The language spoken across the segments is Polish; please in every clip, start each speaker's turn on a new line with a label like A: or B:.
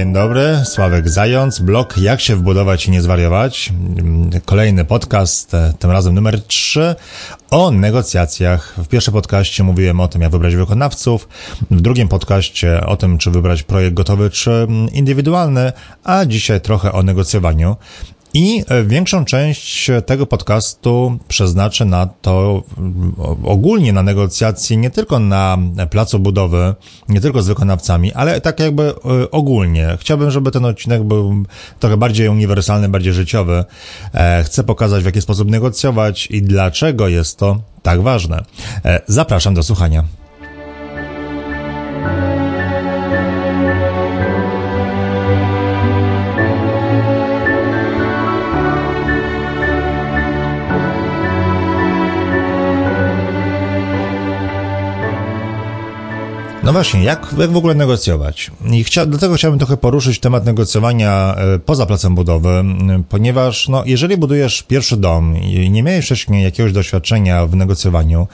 A: Dzień dobry, Sławek Zając, blog Jak się wbudować i nie zwariować. Kolejny podcast, e, tym razem numer 3 o negocjacjach. W pierwszym podcaście mówiłem o tym, jak wybrać wykonawców, w drugim podcaście o tym, czy wybrać projekt gotowy, czy indywidualny, a dzisiaj trochę o negocjowaniu. I e, większą część tego podcastu przeznaczę na to ogólnie na negocjacje, nie tylko na placu budowy, nie tylko z wykonawcami, ale tak jakby e, ogólnie. Chciałbym, żeby ten odcinek był trochę bardziej uniwersalny, bardziej życiowy. E, chcę pokazać, w jaki sposób negocjować i dlaczego jest to tak ważne. Zapraszam do słuchania. No właśnie, jak, jak w ogóle negocjować? I chcia, dlatego chciałbym trochę poruszyć temat negocjowania e, poza placem budowy, ponieważ no, jeżeli budujesz pierwszy dom i nie miałeś wcześniej jakiegoś doświadczenia w negocjowaniu,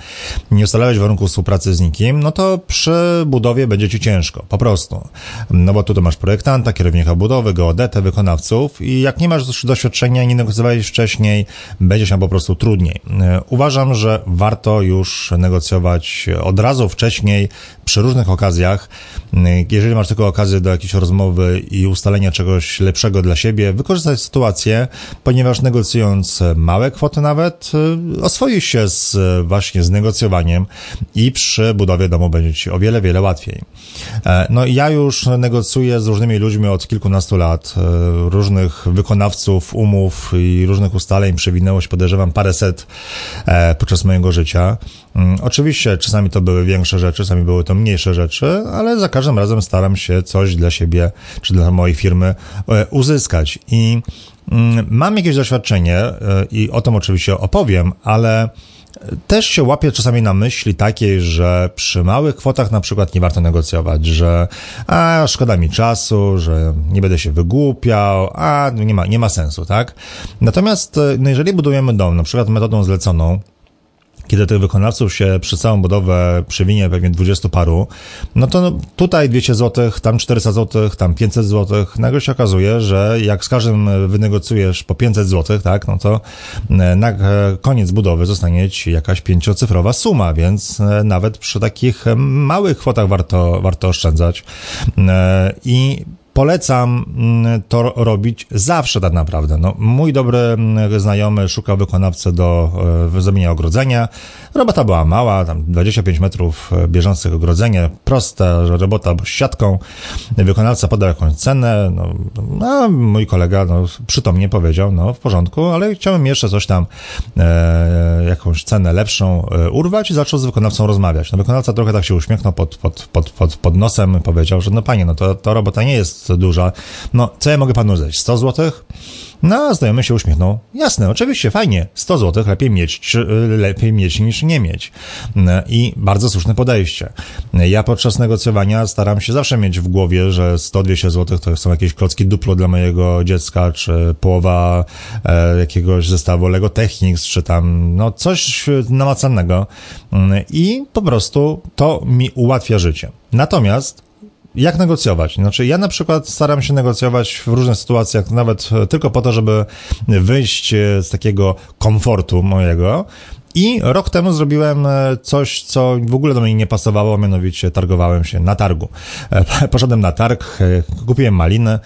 A: nie ustalałeś warunków współpracy z nikim, no to przy budowie będzie ci ciężko, po prostu. No bo tutaj masz projektanta, kierownika budowy, geodetę, wykonawców i jak nie masz doświadczenia i nie negocjowałeś wcześniej, będzie się po prostu trudniej. E, uważam, że warto już negocjować od razu wcześniej przy różnych różnych okazjach. Jeżeli masz tylko okazję do jakiejś rozmowy i ustalenia czegoś lepszego dla siebie, wykorzystać sytuację, ponieważ negocjując małe kwoty nawet, y, oswoisz się z, właśnie z negocjowaniem i przy budowie domu będzie ci o wiele, wiele łatwiej. E, no ja już negocjuję z różnymi ludźmi od kilkunastu lat, e, różnych wykonawców, umów i różnych ustaleń przewinęło się, podejrzewam, paręset e, podczas mojego życia. Mm, oczywiście czasami to były większe rzeczy, czasami były to mniejsze rzeczy, ale za każdym razem staram się coś dla siebie czy dla mojej firmy e, uzyskać. I mm, mam jakieś doświadczenie e, i o tym oczywiście opowiem, ale też się łapię czasami na myśli takiej, że przy małych kwotach na przykład nie warto negocjować, że a, szkoda mi czasu, że nie będę się wygłupiał, a nie ma, nie ma sensu, tak? Natomiast e, no jeżeli budujemy dom, na przykład metodą zleconą, kiedy tych wykonawców się przy całą budowę przewinie pewnie 20 paru, no to tutaj 200 zł, tam 400 zł, tam 500 zł. Nagle się okazuje, że jak z każdym wynegocjujesz po 500 zł, tak, no to e, na koniec budowy zostanie ci jakaś pięciocyfrowa suma, więc e, nawet przy takich małych kwotach warto, warto oszczędzać. E, I polecam mm, to robić zawsze tak naprawdę. No, mój dobry mm, znajomy szukał wykonawcę do e, zrobienia ogrodzenia. Robota była mała, tam 25 metrów e, bieżących ogrodzenia, prosta robota z siatką. Wykonawca podał jakąś cenę, no, no mój kolega no, przytomnie powiedział, no w porządku, ale chciałem jeszcze coś tam, e, jakąś cenę lepszą e, urwać i zaczął z wykonawcą rozmawiać. No wykonawca trochę tak się uśmiechnął pod, pod, pod, pod, pod nosem, powiedział, że no panie, no to, to robota nie jest duża. No, co ja mogę panu zdać? 100 złotych? No, znajomy się uśmiechnął. Jasne, oczywiście, fajnie. 100 zł lepiej mieć, czy, lepiej mieć niż nie mieć. I bardzo słuszne podejście. Ja podczas negocjowania staram się zawsze mieć w głowie, że 100-200 zł to są jakieś klocki duplo dla mojego dziecka, czy połowa e, jakiegoś zestawu Lego Technics, czy tam, no, coś namacalnego. I po prostu to mi ułatwia życie. Natomiast jak negocjować? Znaczy, ja na przykład staram się negocjować w różnych sytuacjach, nawet tylko po to, żeby wyjść z takiego komfortu mojego, i rok temu zrobiłem e, coś, co w ogóle do mnie nie pasowało, mianowicie targowałem się na targu. E, poszedłem na targ, e, kupiłem maliny,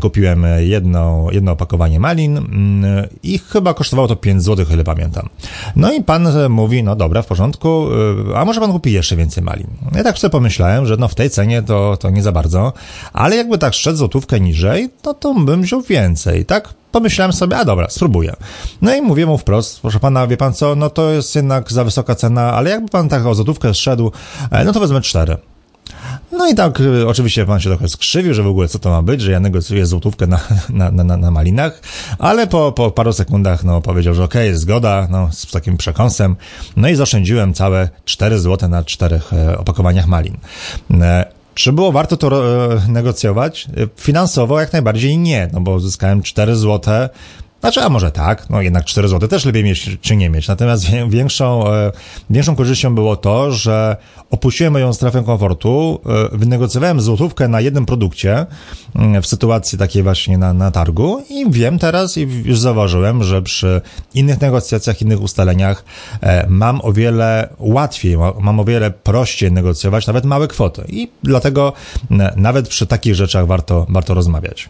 A: kupiłem jedno, jedno opakowanie malin mm, i chyba kosztowało to 5 zł, ile pamiętam. No i pan mówi, no dobra, w porządku, a może pan kupi jeszcze więcej malin? Ja tak sobie pomyślałem, że no w tej cenie to, to nie za bardzo, ale jakby tak szedł złotówkę niżej, no to bym wziął więcej, tak? Pomyślałem sobie, a dobra, spróbuję. No i mówię mu wprost, proszę pana, wie pan co, no to jest jednak za wysoka cena, ale jakby pan tak o złotówkę zszedł, e, no to wezmę cztery. No i tak, e, oczywiście pan się trochę skrzywił, że w ogóle co to ma być, że ja negocjuję złotówkę na, na, na, na malinach, ale po, po paru sekundach, no, powiedział, że okej, okay, zgoda, no, z takim przekąsem, no i zaoszczędziłem całe 4 złote na czterech e, opakowaniach malin. Czy było warto to e, negocjować? Finansowo jak najbardziej nie, no bo zyskałem 4 złote Znaczy, a może tak, no jednak 4 zł też lepiej mieć czy nie mieć. Natomiast większą, e, większą korzyścią było to, że opuściłem moją strefę komfortu, e, wynegocjowałem złotówkę na jednym produkcie mm, w sytuacji takiej właśnie na, na targu i wiem teraz i już zauważyłem, że przy innych negocjacjach, innych ustaleniach e, mam o wiele łatwiej, mam o wiele prościej negocjować nawet małe kwoty i dlatego nawet przy takich rzeczach warto, warto rozmawiać.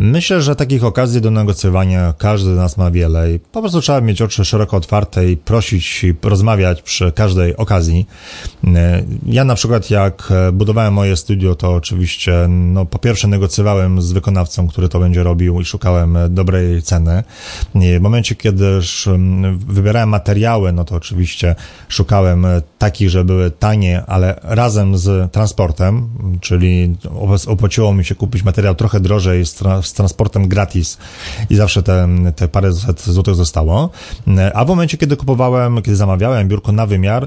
A: Myślę, że takich okazji do negocjowania każdy z nas ma wiele i po prostu trzeba mieć oczy szeroko otwarte i prosić i rozmawiać przy każdej okazji. E, ja na przykład jak budowałem moje studio, to oczywiście no, po pierwsze negocjowałem z wykonawcą, który to będzie robił i szukałem dobrej ceny. W momencie, kiedy wybierałem materiały, no to oczywiście szukałem takich, że były tanie, ale razem z transportem, czyli opłaciło mi się kupić materiał trochę drożej z z transportem gratis i zawsze te, te parę złotych zostało. A w momencie, kiedy kupowałem, kiedy zamawiałem biurko na wymiar,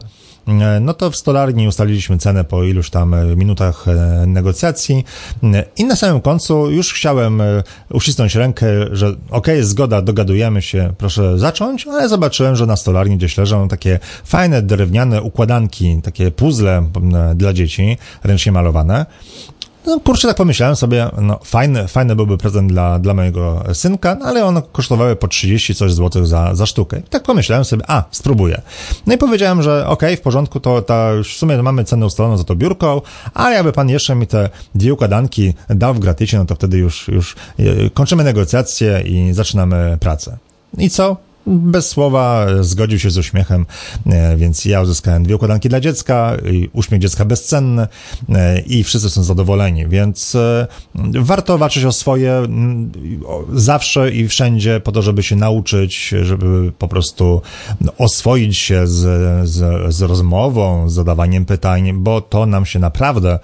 A: no to w stolarni ustaliliśmy cenę po iluś tam minutach e, negocjacji i na samym końcu już chciałem e, uścisnąć rękę, że ok, zgoda, dogadujemy się, proszę zacząć, ale zobaczyłem, że na stolarni gdzieś leżą takie fajne drewniane układanki, takie puzzle dla dzieci, ręcznie malowane no kurczę, tak pomyślałem sobie, no fajny, fajny byłby prezent dla, dla mojego synka, no, ale one kosztowały po 30 coś złotych za, za sztukę. I tak pomyślałem sobie, a, spróbuję. No i powiedziałem, że okej, okay, w porządku, to ta, w sumie mamy cenę ustaloną za to biurko, ale jakby pan jeszcze mi te dwie układanki dał w gratisie, no to wtedy już, już e, kończymy negocjacje i zaczynamy pracę. I co? Bez słowa zgodził się z uśmiechem, e, więc ja uzyskałem dwie układanki dla dziecka, uśmiech dziecka bezcenny e, i wszyscy są zadowoleni, więc e, warto walczyć o swoje zawsze i wszędzie po to, żeby się nauczyć, żeby po prostu oswoić się z, z, z rozmową, z zadawaniem pytań, bo to nam się naprawdę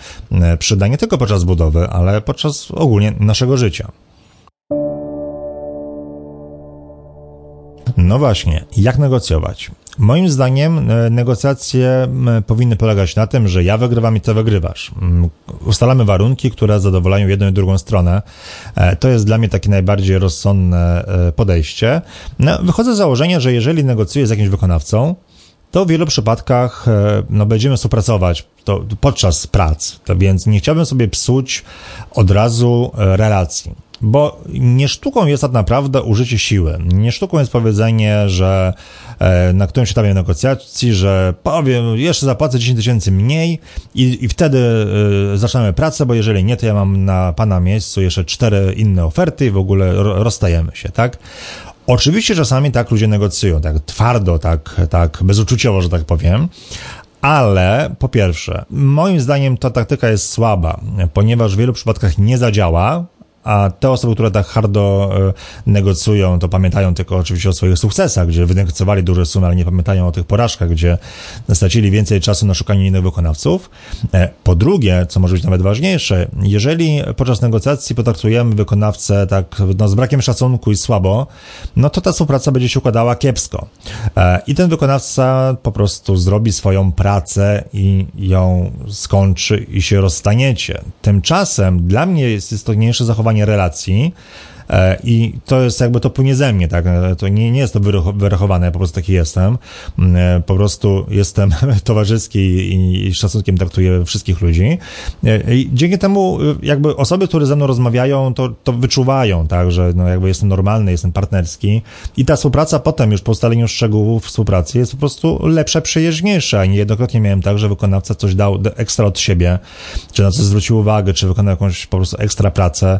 A: przyda nie tylko podczas budowy, ale podczas ogólnie naszego życia. No właśnie, jak negocjować? Moim zdaniem e, negocjacje powinny polegać na tym, że ja wygrywam i ty wygrywasz. Ustalamy warunki, które zadowalają jedną i drugą stronę. E, to jest dla mnie takie najbardziej rozsądne e, podejście. No, wychodzę z założenia, że jeżeli negocjuję z jakimś wykonawcą, to w wielu przypadkach no, będziemy współpracować to podczas prac, to więc nie chciałbym sobie psuć od razu relacji. Bo nie sztuką jest tak naprawdę użycie siły. Nie sztuką jest powiedzenie, że e, na którymś etapie negocjacji, że powiem, jeszcze zapłacę 10 tysięcy mniej i, i wtedy y, zaczynamy pracę, bo jeżeli nie, to ja mam na pana miejscu jeszcze cztery inne oferty i w ogóle rozstajemy się, tak? Oczywiście czasami tak ludzie negocjują, tak twardo, tak, tak bezuczuciowo, że tak powiem, ale po pierwsze, moim zdaniem ta taktyka jest słaba, ponieważ w wielu przypadkach nie zadziała, a te osoby, które tak hardo e, negocjują, to pamiętają tylko oczywiście o swoich sukcesach, gdzie wynegocjowali duże sumy, ale nie pamiętają o tych porażkach, gdzie stracili więcej czasu na szukanie innych wykonawców. E, po drugie, co może być nawet ważniejsze, jeżeli podczas negocjacji potraktujemy wykonawcę tak no, z brakiem szacunku i słabo, no to ta współpraca będzie się układała kiepsko. E, I ten wykonawca po prostu zrobi swoją pracę i ją skończy i się rozstaniecie. Tymczasem dla mnie jest istotniejsze zachowanie relacji, E, I to jest jakby to płynie ze mnie, tak? E, to nie, nie jest to wyrachowane, ja po prostu taki jestem. Mm, e, po prostu jestem towarzyski i, i szacunkiem traktuję wszystkich ludzi. I dzięki temu jakby osoby, które ze mną rozmawiają, to, to wyczuwają, tak? Że no jakby jestem normalny, jestem partnerski i ta współpraca potem już po ustaleniu szczegółów współpracy jest po prostu lepsza, przyjaźniejsza. I niejednokrotnie miałem tak, że wykonawca coś dał ekstra od siebie, czy na coś zwrócił uwagę, czy wykonał jakąś po prostu ekstra pracę.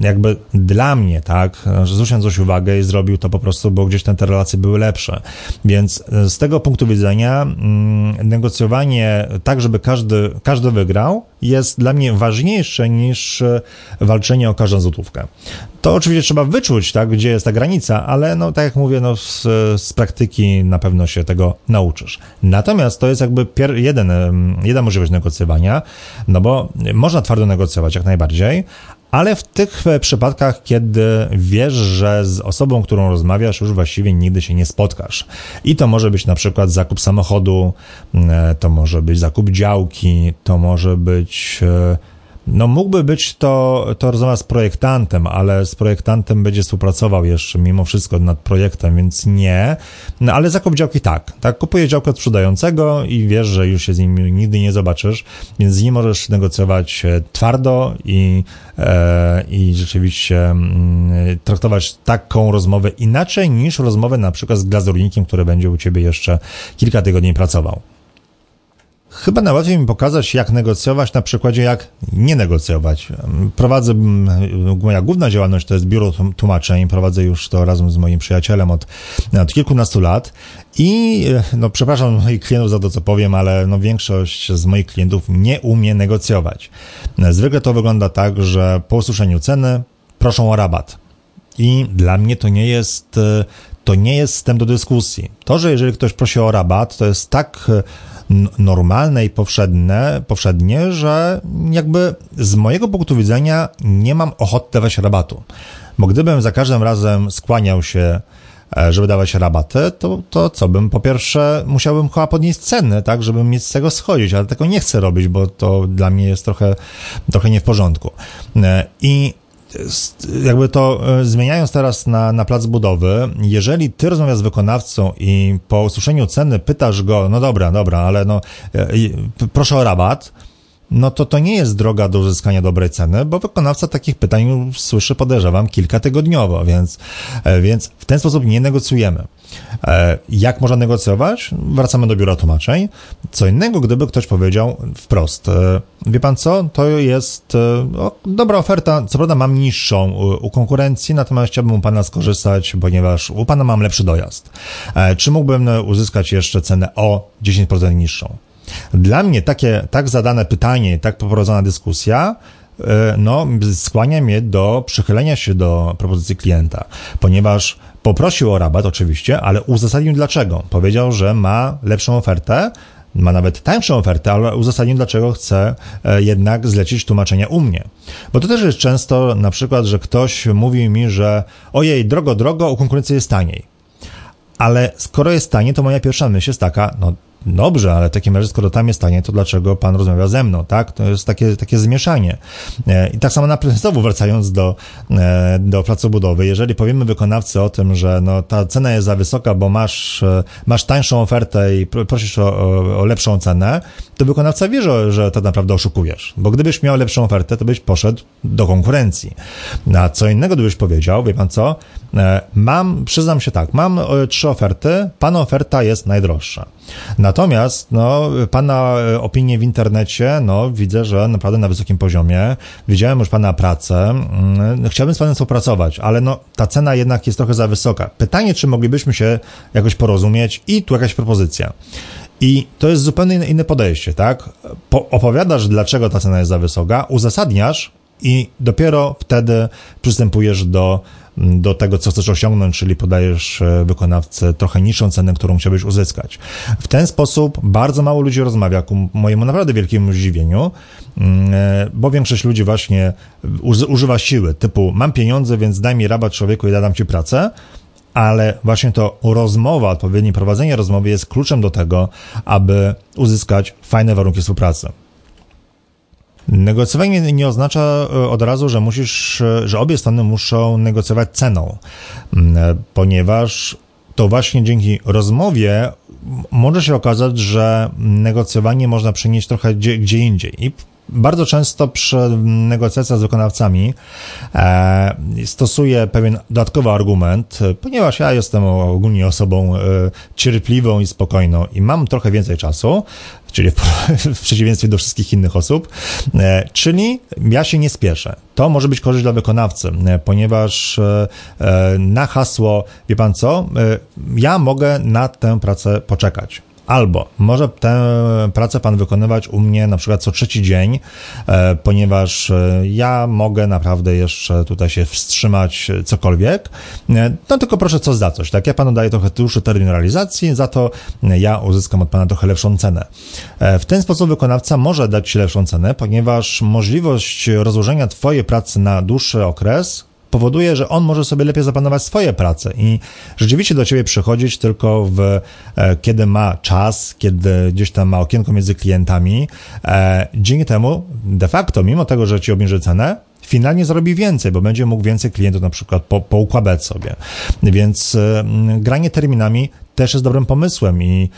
A: Jakby dla mnie mnie, tak, że zwrócił coś uwagę i zrobił to po prostu, bo gdzieś te relacje były lepsze. Więc e, z tego punktu widzenia mm, negocjowanie tak, żeby każdy, każdy wygrał, jest dla mnie ważniejsze niż e, walczenie o każdą złotówkę. To oczywiście trzeba wyczuć, tak, gdzie jest ta granica, ale no, tak jak mówię, no, z, z praktyki na pewno się tego nauczysz. Natomiast to jest jakby pier, jeden, jedna możliwość negocjowania, no bo można twardo negocjować jak najbardziej, ale w tych e, przypadkach, kiedy wiesz, że z osobą, którą rozmawiasz, już właściwie nigdy się nie spotkasz. I to może być na przykład zakup samochodu, e, to może być zakup działki, to może być e, No mógłby być to, to rozmowa z projektantem, ale z projektantem będzie współpracował jeszcze mimo wszystko nad projektem, więc nie. No ale zakup działki tak. Tak, kupuje działkę od sprzedającego i wiesz, że już się z nim nigdy nie zobaczysz, więc z nim możesz negocjować e, twardo i, e, i rzeczywiście mm, traktować taką rozmowę inaczej niż rozmowę na przykład z glazurnikiem, który będzie u ciebie jeszcze kilka tygodni pracował. Chyba najłatwiej mi pokazać, jak negocjować na przykładzie, jak nie negocjować. Prowadzę, moja główna działalność to jest biuro tłumaczeń, prowadzę już to razem z moim przyjacielem od, od kilkunastu lat i, no przepraszam moich klientów za to, co powiem, ale no większość z moich klientów nie umie negocjować. Zwykle to wygląda tak, że po usłyszeniu ceny proszą o rabat. I dla mnie to nie jest, to nie jest wstęp do dyskusji. To, że jeżeli ktoś prosi o rabat, to jest tak normalne i powszednie, powszednie, że jakby z mojego punktu widzenia nie mam ochoty dawać rabatu. Bo gdybym za każdym razem skłaniał się, e, żeby dawać rabaty, to, to co bym, po pierwsze musiałbym chyba podnieść ceny, tak, żeby mieć z tego schodzić, ale tego nie chcę robić, bo to dla mnie jest trochę, trochę nie w porządku. E, I jakby to e, zmieniając teraz na, na plac budowy, jeżeli ty rozmawiasz z wykonawcą i po usłyszeniu ceny pytasz go, no dobra, dobra, ale no e, proszę o rabat, no to to nie jest droga do uzyskania dobrej ceny, bo wykonawca takich pytań słyszy, podejrzewam, kilkatygodniowo, więc, e, więc w ten sposób nie negocjujemy. E, jak można negocjować? Wracamy do biura tłumaczeń. Co innego, gdyby ktoś powiedział wprost, e, wie pan co, to jest dobra oferta, co prawda mam niższą u, konkurencji, natomiast chciałbym u pana skorzystać, ponieważ u pana mam lepszy dojazd. Czy mógłbym uzyskać jeszcze cenę o 10% niższą? Dla mnie takie, tak zadane pytanie, tak poprowadzona dyskusja, e, no, skłania mnie do przychylenia się do propozycji klienta, ponieważ poprosił o rabat oczywiście, ale uzasadnił dlaczego. Powiedział, że ma lepszą ofertę, ma nawet tańszą ofertę, ale uzasadnił, dlaczego chce e, jednak zlecić tłumaczenia u mnie. Bo to też jest często na przykład, że ktoś mówi mi, że ojej, drogo, drogo, u konkurencji jest taniej. Ale skoro jest taniej, to moja pierwsza myśl jest taka, no Dobrze, ale w takim razie, skoro tam jest tanie, to dlaczego pan rozmawia ze mną, tak? To jest takie, takie zmieszanie. E, I tak samo na znowu wracając do, e, do placu budowy, jeżeli powiemy wykonawcy o tym, że no, ta cena jest za wysoka, bo masz, e, masz tańszą ofertę i prosisz o, o, o lepszą cenę, to wykonawca wie, że, że to naprawdę oszukujesz. Bo gdybyś miał lepszą ofertę, to byś poszedł do konkurencji. A co innego gdybyś powiedział, wie pan co, mam, przyznam się tak, mam trzy oferty, pana oferta jest najdroższa. Natomiast, no, pana e, opinie w internecie, no, widzę, że naprawdę na wysokim poziomie. Widziałem już pana pracę. Mm, chciałbym z panem współpracować, ale no, ta cena jednak jest trochę za wysoka. Pytanie, czy moglibyśmy się jakoś porozumieć i tu jakaś propozycja. I to jest zupełnie inne podejście, tak? Po, opowiadasz, dlaczego ta cena jest za wysoka, uzasadniasz i dopiero wtedy przystępujesz do do tego, co chcesz osiągnąć, czyli podajesz e, wykonawcy trochę niższą cenę, którą chciałbyś uzyskać. W ten sposób bardzo mało ludzi rozmawia, ku mojemu naprawdę wielkiemu zdziwieniu, mm, e, bo większość ludzi właśnie używa siły, typu mam pieniądze, więc daj mi rabat człowieku i dam ci pracę, ale właśnie to rozmowa, odpowiednie prowadzenie rozmowy jest kluczem do tego, aby uzyskać fajne warunki współpracy. Negocjowanie nie oznacza e, od razu, że musisz, e, że obie strony muszą negocjować ceną, ponieważ to właśnie dzięki rozmowie może się okazać, że negocjowanie można przenieść trochę gdzie, gdzie indziej. I bardzo często przy negocjacjach z wykonawcami e, stosuję pewien dodatkowy argument, ponieważ ja jestem ogólnie osobą e, cierpliwą i spokojną i mam trochę więcej czasu, czyli w, w przeciwieństwie do wszystkich innych osób, e, czyli ja się nie spieszę. To może być korzyść dla wykonawcy, e, ponieważ e, e, na hasło, wie pan co, e, ja mogę na tę pracę poczekać. Albo może tę pracę pan wykonywać u mnie na przykład co trzeci dzień, e, ponieważ e, ja mogę naprawdę jeszcze tutaj się wstrzymać cokolwiek. E, no tylko proszę co za coś, tak? Ja panu daję trochę dłuższy termin realizacji, za to ja uzyskam od pana trochę lepszą cenę. W ten sposób wykonawca może dać ci lepszą cenę, ponieważ możliwość rozłożenia twojej pracy na dłuższy okres powoduje, że on może sobie lepiej zaplanować swoje prace i rzeczywiście do ciebie przychodzić tylko w, e, kiedy ma czas, kiedy gdzieś tam ma okienko między klientami. E, dzięki temu de facto, mimo tego, że ci obniży cenę, finalnie zrobi więcej, bo będzie mógł więcej klientów na przykład po, poukładać sobie. Więc y, granie terminami też jest dobrym pomysłem i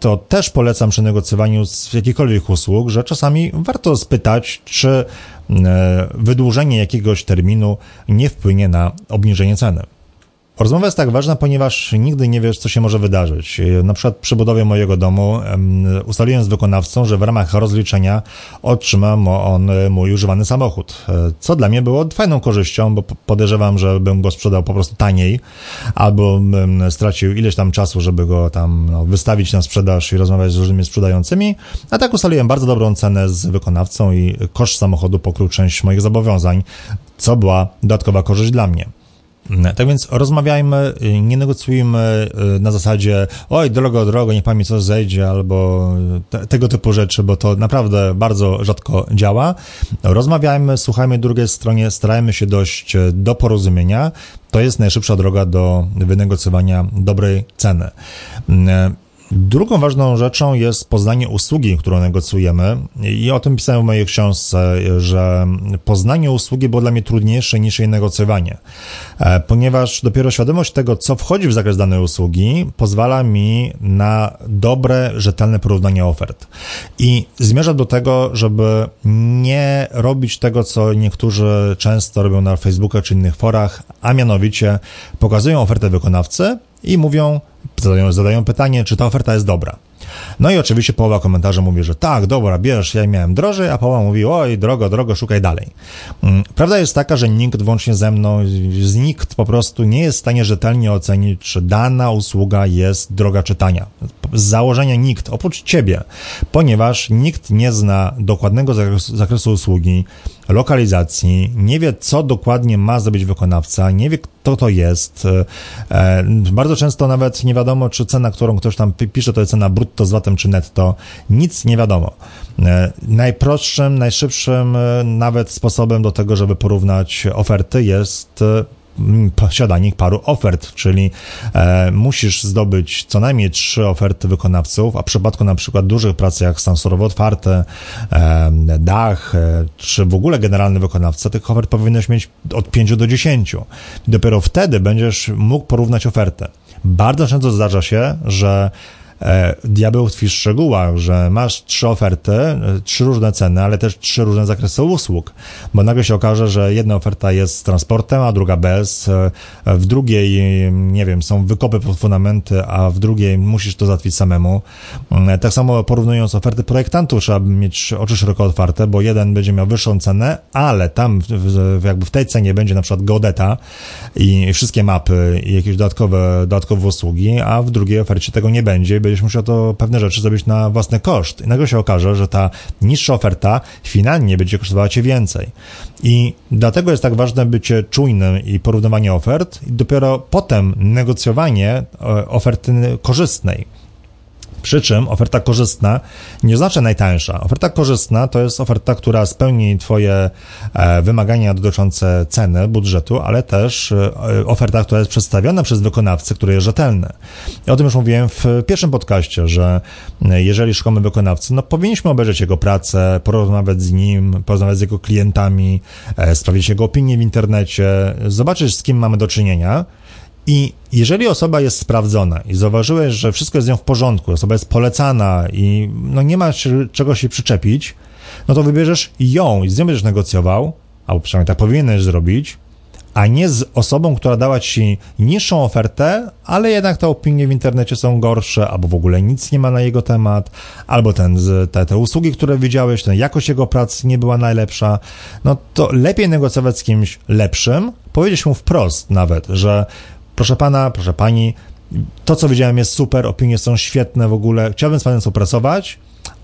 A: to też polecam przy negocjowaniu z jakichkolwiek usług, że czasami warto spytać, czy wydłużenie jakiegoś terminu nie wpłynie na obniżenie ceny. Rozmowa jest tak ważna, ponieważ nigdy nie wiesz, co się może wydarzyć. Na przykład przy budowie mojego domu ustaliłem z wykonawcą, że w ramach rozliczenia otrzyma on mój używany samochód, e, co dla mnie było fajną korzyścią, bo podejrzewam, że bym go sprzedał po prostu taniej, albo bym stracił ileś tam czasu, żeby go tam no, wystawić na sprzedaż i rozmawiać z różnymi sprzedającymi, a tak ustaliłem bardzo dobrą cenę z wykonawcą i koszt samochodu pokrył część moich zobowiązań, co była dodatkowa korzyść dla mnie. Tak więc rozmawiajmy, nie negocjujmy y, na zasadzie oj, drogo, drogo, niech pan mi coś zejdzie, albo te, tego typu rzeczy, bo to naprawdę bardzo rzadko działa. Rozmawiajmy, słuchajmy drugiej stronie, starajmy się dojść do porozumienia. To jest najszybsza droga do wynegocjowania dobrej ceny. Drugą ważną rzeczą jest poznanie usługi, którą negocjujemy i o tym pisałem w mojej książce, że poznanie usługi było dla mnie trudniejsze niż jej negocjowanie, e, ponieważ dopiero świadomość tego, co wchodzi w zakres danej usługi, pozwala mi na dobre, rzetelne porównanie ofert. I zmierza do tego, żeby nie robić tego, co niektórzy często robią na Facebooku czy innych forach, a mianowicie pokazują ofertę wykonawcy i mówią, zadają, zadają pytanie, czy ta oferta jest dobra. No i oczywiście połowa komentarzy mówi, że tak, dobra, bierz, ja miałem drożej, a połowa mówi, oj, drogo, drogo, szukaj dalej. Mm, prawda jest taka, że nikt włącznie ze mną, nikt po prostu nie jest w stanie rzetelnie ocenić, czy dana usługa jest droga czytania. Z założenia nikt, oprócz ciebie, ponieważ nikt nie zna dokładnego zakresu, zakresu usługi, lokalizacji, nie wie, co dokładnie ma zrobić wykonawca, nie wie, kto to jest. E, bardzo często nawet nie wiadomo, czy cena, którą ktoś tam pisze, to jest cena brutto z VAT-em czy netto. Nic nie wiadomo. E, najprostszym, najszybszym e, nawet sposobem do tego, żeby porównać oferty jest posiadanie paru ofert, czyli e, musisz zdobyć co najmniej trzy oferty wykonawców, a w przypadku na przykład dużych prac jak stan surowo otwarte, e, dach, e, czy w ogóle generalny wykonawca, tych ofert powinieneś mieć od 5 do 10. Dopiero wtedy będziesz mógł porównać ofertę. Bardzo często zdarza się, że E, diabeł tkwi w szczegółach, że masz trzy oferty, e, trzy różne ceny, ale też trzy różne zakresy usług, bo nagle się okaże, że jedna oferta jest z transportem, a druga bez, e, w drugiej, nie wiem, są wykopy pod fundamenty, a w drugiej musisz to załatwić samemu. Tak samo porównując oferty projektantów, trzeba mieć oczy szeroko otwarte, bo jeden będzie miał wyższą cenę, ale tam jakby w tej cenie będzie na przykład geodeta i wszystkie mapy i jakieś dodatkowe, dodatkowe usługi, a w drugiej ofercie tego nie będzie będziesz musiał to pewne rzeczy zrobić na własny koszt. I nagle się okaże, że ta niższa oferta finalnie będzie kosztowała cię więcej. I dlatego jest tak ważne bycie czujnym i porównywanie ofert, i dopiero potem negocjowanie e, oferty korzystnej. Przy czym oferta korzystna nie znaczy najtańsza. Oferta korzystna to jest oferta, która spełni Twoje e, wymagania dotyczące ceny, budżetu, ale też e, oferta, która jest przedstawiona przez wykonawcę, który jest rzetelny. I o tym już mówiłem w pierwszym podcaście, że e, jeżeli szukamy wykonawcy, no powinniśmy obejrzeć jego pracę, porozmawiać z nim, porozmawiać z jego klientami, sprawdzić jego opinię w internecie, zobaczyć z kim mamy do czynienia, i jeżeli osoba jest sprawdzona i zauważyłeś, że wszystko jest z nią w porządku, osoba jest polecana i no nie ma czego się przyczepić, no to wybierzesz ją i z nią będziesz negocjował, albo przynajmniej tak powinieneś zrobić, a nie z osobą, która dała ci niższą ofertę, ale jednak te opinie w internecie są gorsze, albo w ogóle nic nie ma na jego temat, albo ten, te, te usługi, które widziałeś, ten jakość jego pracy nie była najlepsza, no to lepiej negocjować z kimś lepszym, powiedzieć mu wprost nawet, że proszę pana, proszę pani, to co widziałem jest super, opinie są świetne w ogóle, chciałbym z panem współpracować,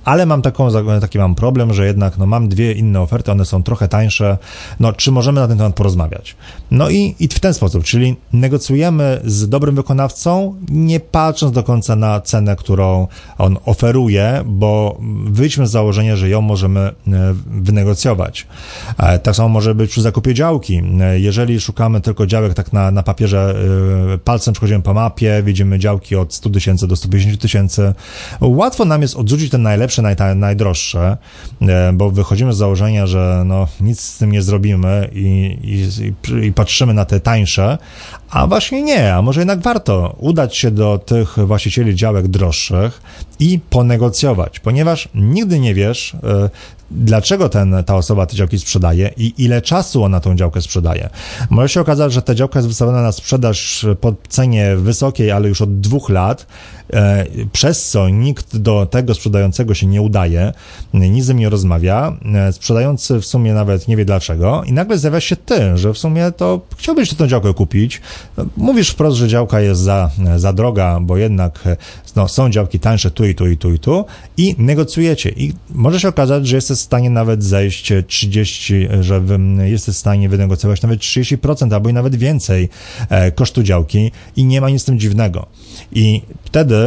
A: ale mam taką, taki mam problem, że jednak no, mam dwie inne oferty, one są trochę tańsze, no czy możemy na ten temat porozmawiać? No i, i w ten sposób, czyli negocjujemy z dobrym wykonawcą, nie patrząc do końca na cenę, którą on oferuje, bo wyjdźmy z założenia, że ją możemy e, wynegocjować. E, tak samo może być przy zakupie działki. E, jeżeli szukamy tylko działek tak na, na papierze, palcem przechodzimy po mapie, widzimy działki od 100 tysięcy do 150 tysięcy, łatwo nam jest odrzucić ten naj, najdroższe, bo wychodzimy z założenia, że no, nic z tym nie zrobimy i, i, i patrzymy na te tańsze, a właśnie nie, a może jednak warto udać się do tych właścicieli działek droższych i ponegocjować, ponieważ nigdy nie wiesz, e, dlaczego ten, ta osoba te działki sprzedaje i ile czasu ona tą działkę sprzedaje. Może się okazać, że ta działka jest wystawiona na sprzedaż po cenie wysokiej, ale już od dwóch lat, e, przez co nikt do tego sprzedającego się nie udaje, nic z nim nie rozmawia, e, sprzedający w sumie nawet nie wie dlaczego i nagle zjawia się ty, że w sumie to chciałbyś tę działkę kupić, mówisz wprost, że działka jest za, za droga, bo jednak no, są działki tańsze tu i tu i tu i tu i negocjujecie i może się okazać, że jesteś w stanie nawet zejść 30, że jesteś w stanie wynegocjować nawet 30% albo i nawet więcej e, kosztu działki i nie ma nic z tym dziwnego. I wtedy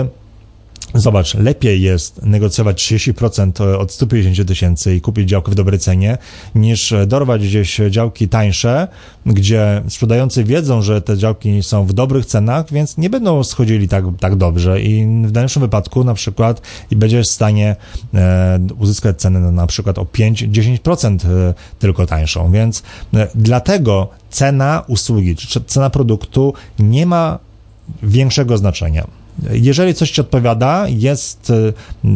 A: Zobacz, lepiej jest negocjować 30% od 150 tysięcy i kupić działkę w dobrej cenie, niż dorwać gdzieś działki tańsze, gdzie sprzedający wiedzą, że te działki są w dobrych cenach, więc nie będą schodzili tak, tak dobrze i w dalszym wypadku na przykład będziesz w stanie e, uzyskać cenę na, przykład o 5-10% e, tylko tańszą, więc e, dlatego cena usługi czy cena produktu nie ma większego znaczenia jeżeli coś ci odpowiada, jest,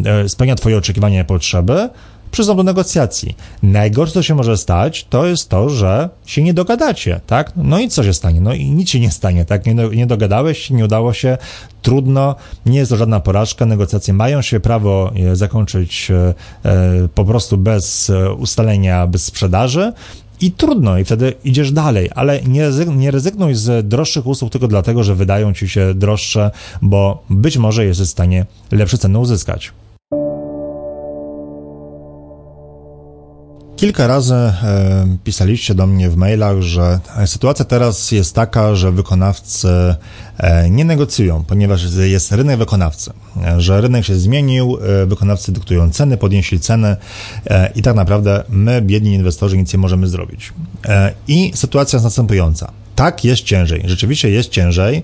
A: e, e, spełnia twoje oczekiwania i potrzeby, przyznam do negocjacji. Najgorsze, co się może stać, to jest to, że się nie dogadacie, tak? No i co się stanie? No i nic się nie stanie, tak? Nie, nie dogadałeś, nie udało się, trudno, nie jest to żadna porażka, negocjacje mają się prawo e, zakończyć po prostu bez ustalenia, bez sprzedaży, i trudno, i wtedy idziesz dalej, ale nie, nie rezygnuj z droższych usług tylko dlatego, że wydają ci się droższe, bo być może jesteś w stanie lepsze ceny uzyskać. Kilka razy e, pisaliście do mnie w mailach, że sytuacja teraz jest taka, że wykonawcy e, nie negocjują, ponieważ jest rynek wykonawcy, e, że rynek się zmienił, e, wykonawcy dyktują ceny, podnieśli ceny e, i tak naprawdę my, biedni inwestorzy, nic nie możemy zrobić. E, I sytuacja jest następująca. Tak, jest ciężej. Rzeczywiście jest ciężej.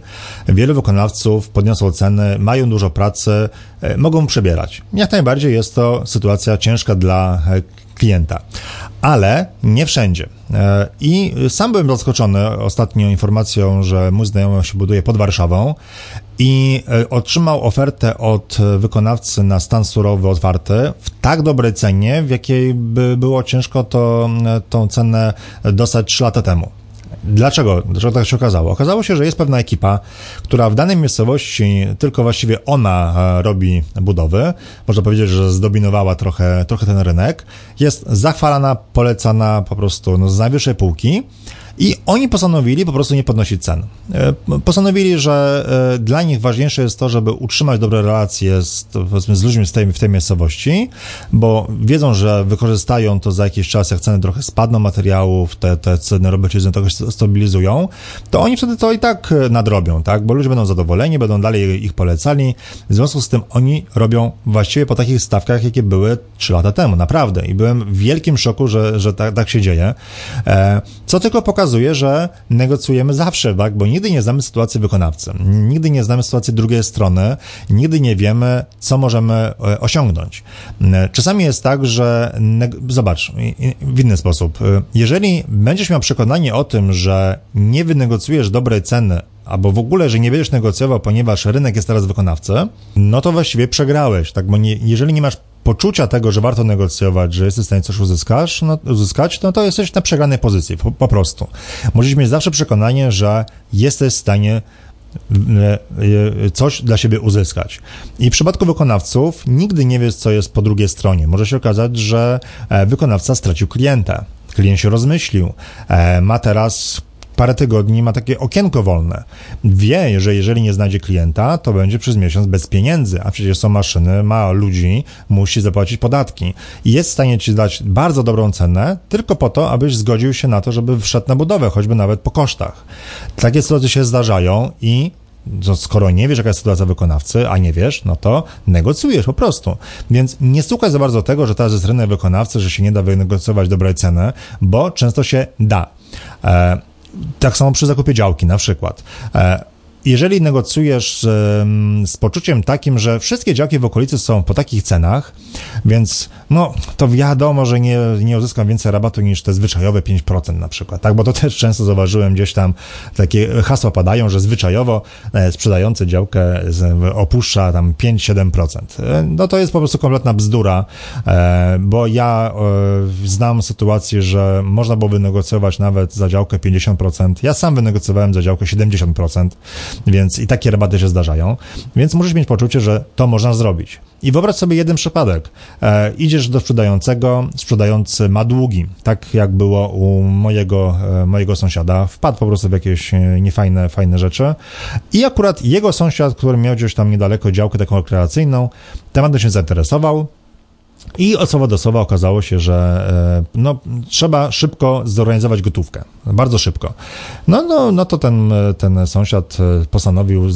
A: Wielu wykonawców podniosło ceny, mają dużo pracy, mogą przebierać. Jak najbardziej jest to sytuacja ciężka dla klienta. Ale nie wszędzie. E, I sam byłem zaskoczony ostatnią informacją, że mój znajomy się buduje pod Warszawą i e, otrzymał ofertę od wykonawcy na stan surowy otwarty w tak dobrej cenie, w jakiej by było ciężko to, e, tą cenę dostać 3 lata temu. Dlaczego? Dlaczego tak się okazało? Okazało się, że jest pewna ekipa, która w danej miejscowości tylko właściwie ona e, robi budowy. Można powiedzieć, że zdominowała trochę, trochę ten rynek. Jest zachwalana, polecana po prostu no, z najwyższej półki. I oni postanowili po prostu nie podnosić cen. E, postanowili, że e, dla nich ważniejsze jest to, żeby utrzymać dobre relacje z, z ludźmi tej, w tej miejscowości, bo wiedzą, że wykorzystają to za jakiś czas, jak ceny trochę spadną materiałów, te, te ceny robocizny trochę stabilizują, to oni wtedy to i tak e, nadrobią, tak? Bo ludzie będą zadowoleni, będą dalej ich polecali. W związku z tym oni robią właściwie po takich stawkach, jakie były 3 lata temu, naprawdę. I byłem w wielkim szoku, że, że tak, tak się dzieje. Co tylko pokazuje, pokazuje, że negocjujemy zawsze, tak? bo nigdy nie znamy sytuacji wykonawcy, nigdy nie znamy sytuacji drugiej strony, nigdy nie wiemy, co możemy e, osiągnąć. E, czasami jest tak, że zobacz, w inny sposób. E, jeżeli będziesz miał przekonanie o tym, że nie wynegocjujesz dobrej ceny, albo w ogóle, że nie będziesz negocjował, ponieważ rynek jest teraz wykonawcy, no to właściwie przegrałeś, tak? Bo nie, jeżeli nie masz poczucia tego, że warto negocjować, że jesteś w stanie coś uzyskać, no, uzyskać, no to jesteś na przegranej pozycji, po, po prostu. Musisz mieć zawsze przekonanie, że jesteś w stanie e, e, coś dla siebie uzyskać. I w przypadku wykonawców nigdy nie wiesz, co jest po drugiej stronie. Może się okazać, że e, wykonawca stracił klienta. Klient się rozmyślił, ma teraz parę tygodni ma takie okienko wolne. Wie, że jeżeli nie znajdzie klienta, to będzie przez miesiąc bez pieniędzy, a przecież są maszyny, ma ludzi, musi zapłacić podatki. I jest w stanie ci dać bardzo dobrą cenę, tylko po to, abyś zgodził się na to, żeby wszedł na budowę, choćby nawet po kosztach. Takie sytuacje się zdarzają i no, skoro nie wiesz, jaka jest sytuacja wykonawcy, a nie wiesz, no to negocjujesz po prostu. Więc nie słuchaj za bardzo tego, że teraz jest rynek wykonawcy, że się nie da wynegocjować dobrej ceny, bo często się da. E, tak samo przy zakupie działki na przykład. Jeżeli negocjujesz z, z, poczuciem takim, że wszystkie działki w okolicy są po takich cenach, więc no to wiadomo, że nie, nie uzyskam więcej rabatu niż te zwyczajowe 5% na przykład, tak? Bo to też często zauważyłem gdzieś tam takie hasła padają, że zwyczajowo e, sprzedający działkę opuszcza tam 5-7%. E, no to jest po prostu kompletna bzdura, e, bo ja znam sytuację, że można było wynegocjować nawet za działkę 50%. Ja sam wynegocjowałem za działkę 70%, więc i takie rabaty się zdarzają, więc musisz mieć poczucie, że to można zrobić. I wyobraź sobie jeden przypadek. E, idziesz do sprzedającego, sprzedający ma długi, tak jak było u mojego, e, mojego sąsiada. Wpadł po prostu w jakieś e, niefajne fajne rzeczy. I akurat jego sąsiad, który miał gdzieś tam niedaleko działkę taką rekreacyjną, tematem się zainteresował, i od słowa do słowa okazało się, że e, no, trzeba szybko zorganizować gotówkę. Bardzo szybko. No, no, no to ten, ten sąsiad e, postanowił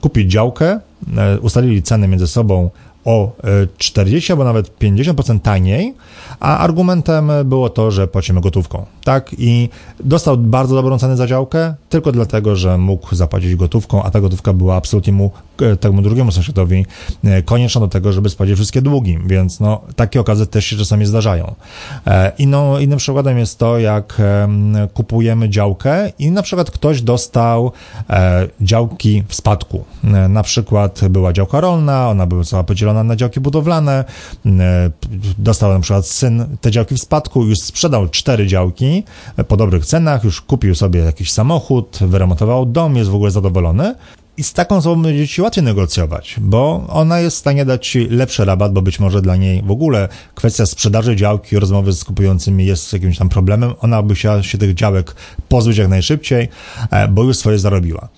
A: kupić działkę, e, ustalili ceny między sobą o 40 albo nawet 50% taniej, a argumentem było to, że płacimy gotówką. Tak, i dostał bardzo dobrą cenę za działkę, tylko dlatego, że mógł zapłacić gotówką, a ta gotówka była absolutnie mu, e, temu drugiemu sąsiadowi e, konieczna do tego, żeby spłacić wszystkie długi, więc no, takie okazy też się czasami zdarzają. E, inną, innym przykładem jest to, jak kupujemy działkę i na przykład ktoś dostał działki w spadku. Na przykład była działka rolna, ona była podzielona na działki budowlane, dostał na przykład syn te działki w spadku, już sprzedał cztery działki, po dobrych cenach, już kupił sobie jakiś samochód, wyremontował dom, jest w ogóle zadowolony. I z taką osobą będzie ci łatwiej negocjować, bo ona jest w stanie dać ci lepszy rabat, bo być może dla niej w ogóle kwestia sprzedaży działki, rozmowy z kupującymi jest jakimś tam problemem. Ona by chciała się tych działek pozbyć jak najszybciej, e, bo już swoje zarobiła.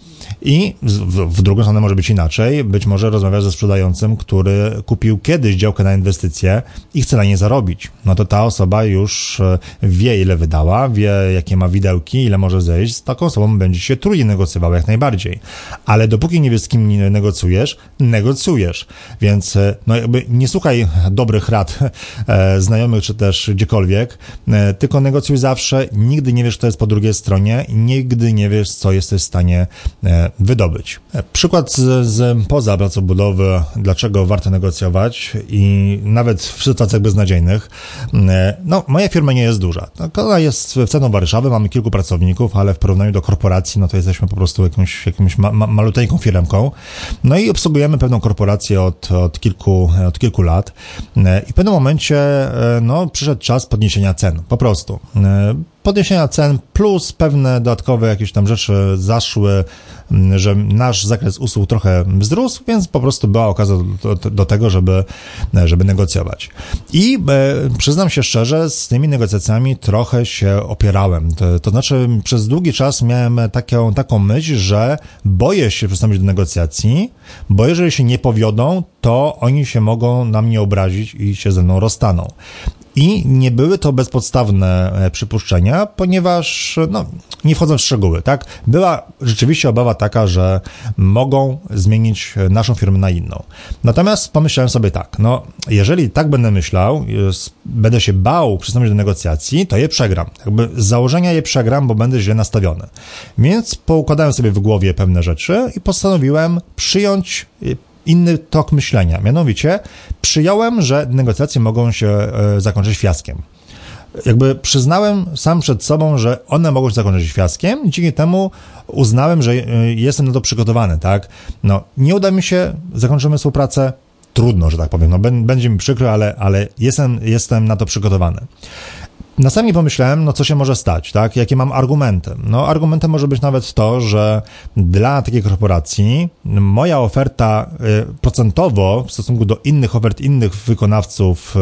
A: I w, w drugą stronę może być inaczej. Być może rozmawiasz ze sprzedającym, który kupił kiedyś działkę na inwestycje i chce na nie zarobić. No to ta osoba już e, wie, ile wydała, wie, jakie ma widełki, ile może zejść. Z taką osobą będzie się trudniej negocjował jak najbardziej. Ale dopóki nie wiesz, z kim negocjujesz, negocjujesz. Więc e, no jakby nie słuchaj dobrych rad e, znajomych czy też gdziekolwiek, e, tylko negocjuj zawsze. Nigdy nie wiesz, kto jest po drugiej stronie nigdy nie wiesz, co jesteś w stanie e, wydobyć. Przykład z, z poza placu budowy, dlaczego warto negocjować i nawet w sytuacjach beznadziejnych. No, moja firma nie jest duża. Ona jest w centrum Warszawy, mamy kilku pracowników, ale w porównaniu do korporacji, no to jesteśmy po prostu jakąś, jakąś ma, ma, maluteńką firmką. No i obsługujemy pewną korporację od, od, kilku, od kilku lat i w pewnym momencie, no, przyszedł czas podniesienia cen, po prostu podniesienia cen plus pewne dodatkowe jakieś tam rzeczy zaszły, mm, że nasz zakres usług trochę wzrósł, więc po prostu była okazja do, do, tego, żeby, żeby negocjować. I e, przyznam się szczerze, z tymi negocjacjami trochę się opierałem. To, to znaczy, przez długi czas miałem taką, taką myśl, że boję się przystąpić do negocjacji, bo jeżeli się nie powiodą, to oni się mogą na mnie obrazić i się ze mną rozstaną. I nie były to bezpodstawne e, przypuszczenia, ponieważ, no, nie wchodzę w szczegóły, tak? Była rzeczywiście obawa taka, że mogą zmienić e, naszą firmę na inną. Natomiast pomyślałem sobie tak, no, jeżeli tak będę myślał, będę się bał przystąpić do negocjacji, to je przegram. Jakby z założenia je przegram, bo będę źle nastawiony. Więc poukładałem sobie w głowie pewne rzeczy i postanowiłem przyjąć e, inny tok myślenia. Mianowicie przyjąłem, że negocjacje mogą się e, zakończyć fiaskiem. Jakby przyznałem sam przed sobą, że one mogą się zakończyć fiaskiem, dzięki temu uznałem, że e, jestem na to przygotowany, tak? No, nie uda mi się, zakończymy współpracę, trudno, że tak powiem, no, będzie mi przykro, ale, ale jestem, jestem na to przygotowany. Następnie pomyślałem, no co się może stać, tak? Jakie mam argumenty? No, argumentem może być nawet to, że dla takiej korporacji moja oferta y, procentowo w stosunku do innych ofert innych wykonawców,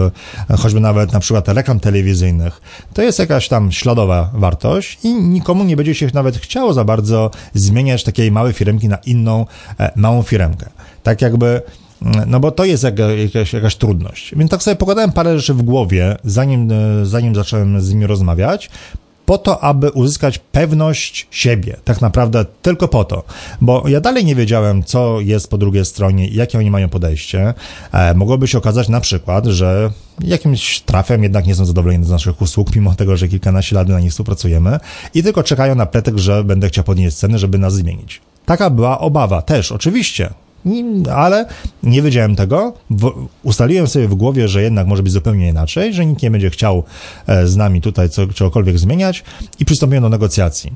A: y, choćby nawet na przykład reklam telewizyjnych, to jest jakaś tam śladowa wartość i nikomu nie będzie się nawet chciało za bardzo zmieniać takiej małej firmki na inną e, małą firmkę. Tak jakby no bo to jest jakaś, jakaś trudność. Więc tak sobie pokładałem parę rzeczy w głowie, zanim, e, zanim zacząłem z nimi rozmawiać, po to, aby uzyskać pewność siebie. Tak naprawdę tylko po to. Bo ja dalej nie wiedziałem, co jest po drugiej stronie i jakie oni mają podejście. E, mogłoby się okazać na przykład, że jakimś trafem jednak nie są zadowoleni z naszych usług, mimo tego, że kilkanaście lat na nich współpracujemy i tylko czekają na pretekst, że będę chciał podnieść ceny, żeby nas zmienić. Taka była obawa też, oczywiście ale nie wiedziałem tego. ustaliłem sobie w głowie, że jednak może być zupełnie inaczej, że nikt nie będzie chciał e, z nami tutaj co, czegokolwiek zmieniać i przystąpiłem do negocjacji.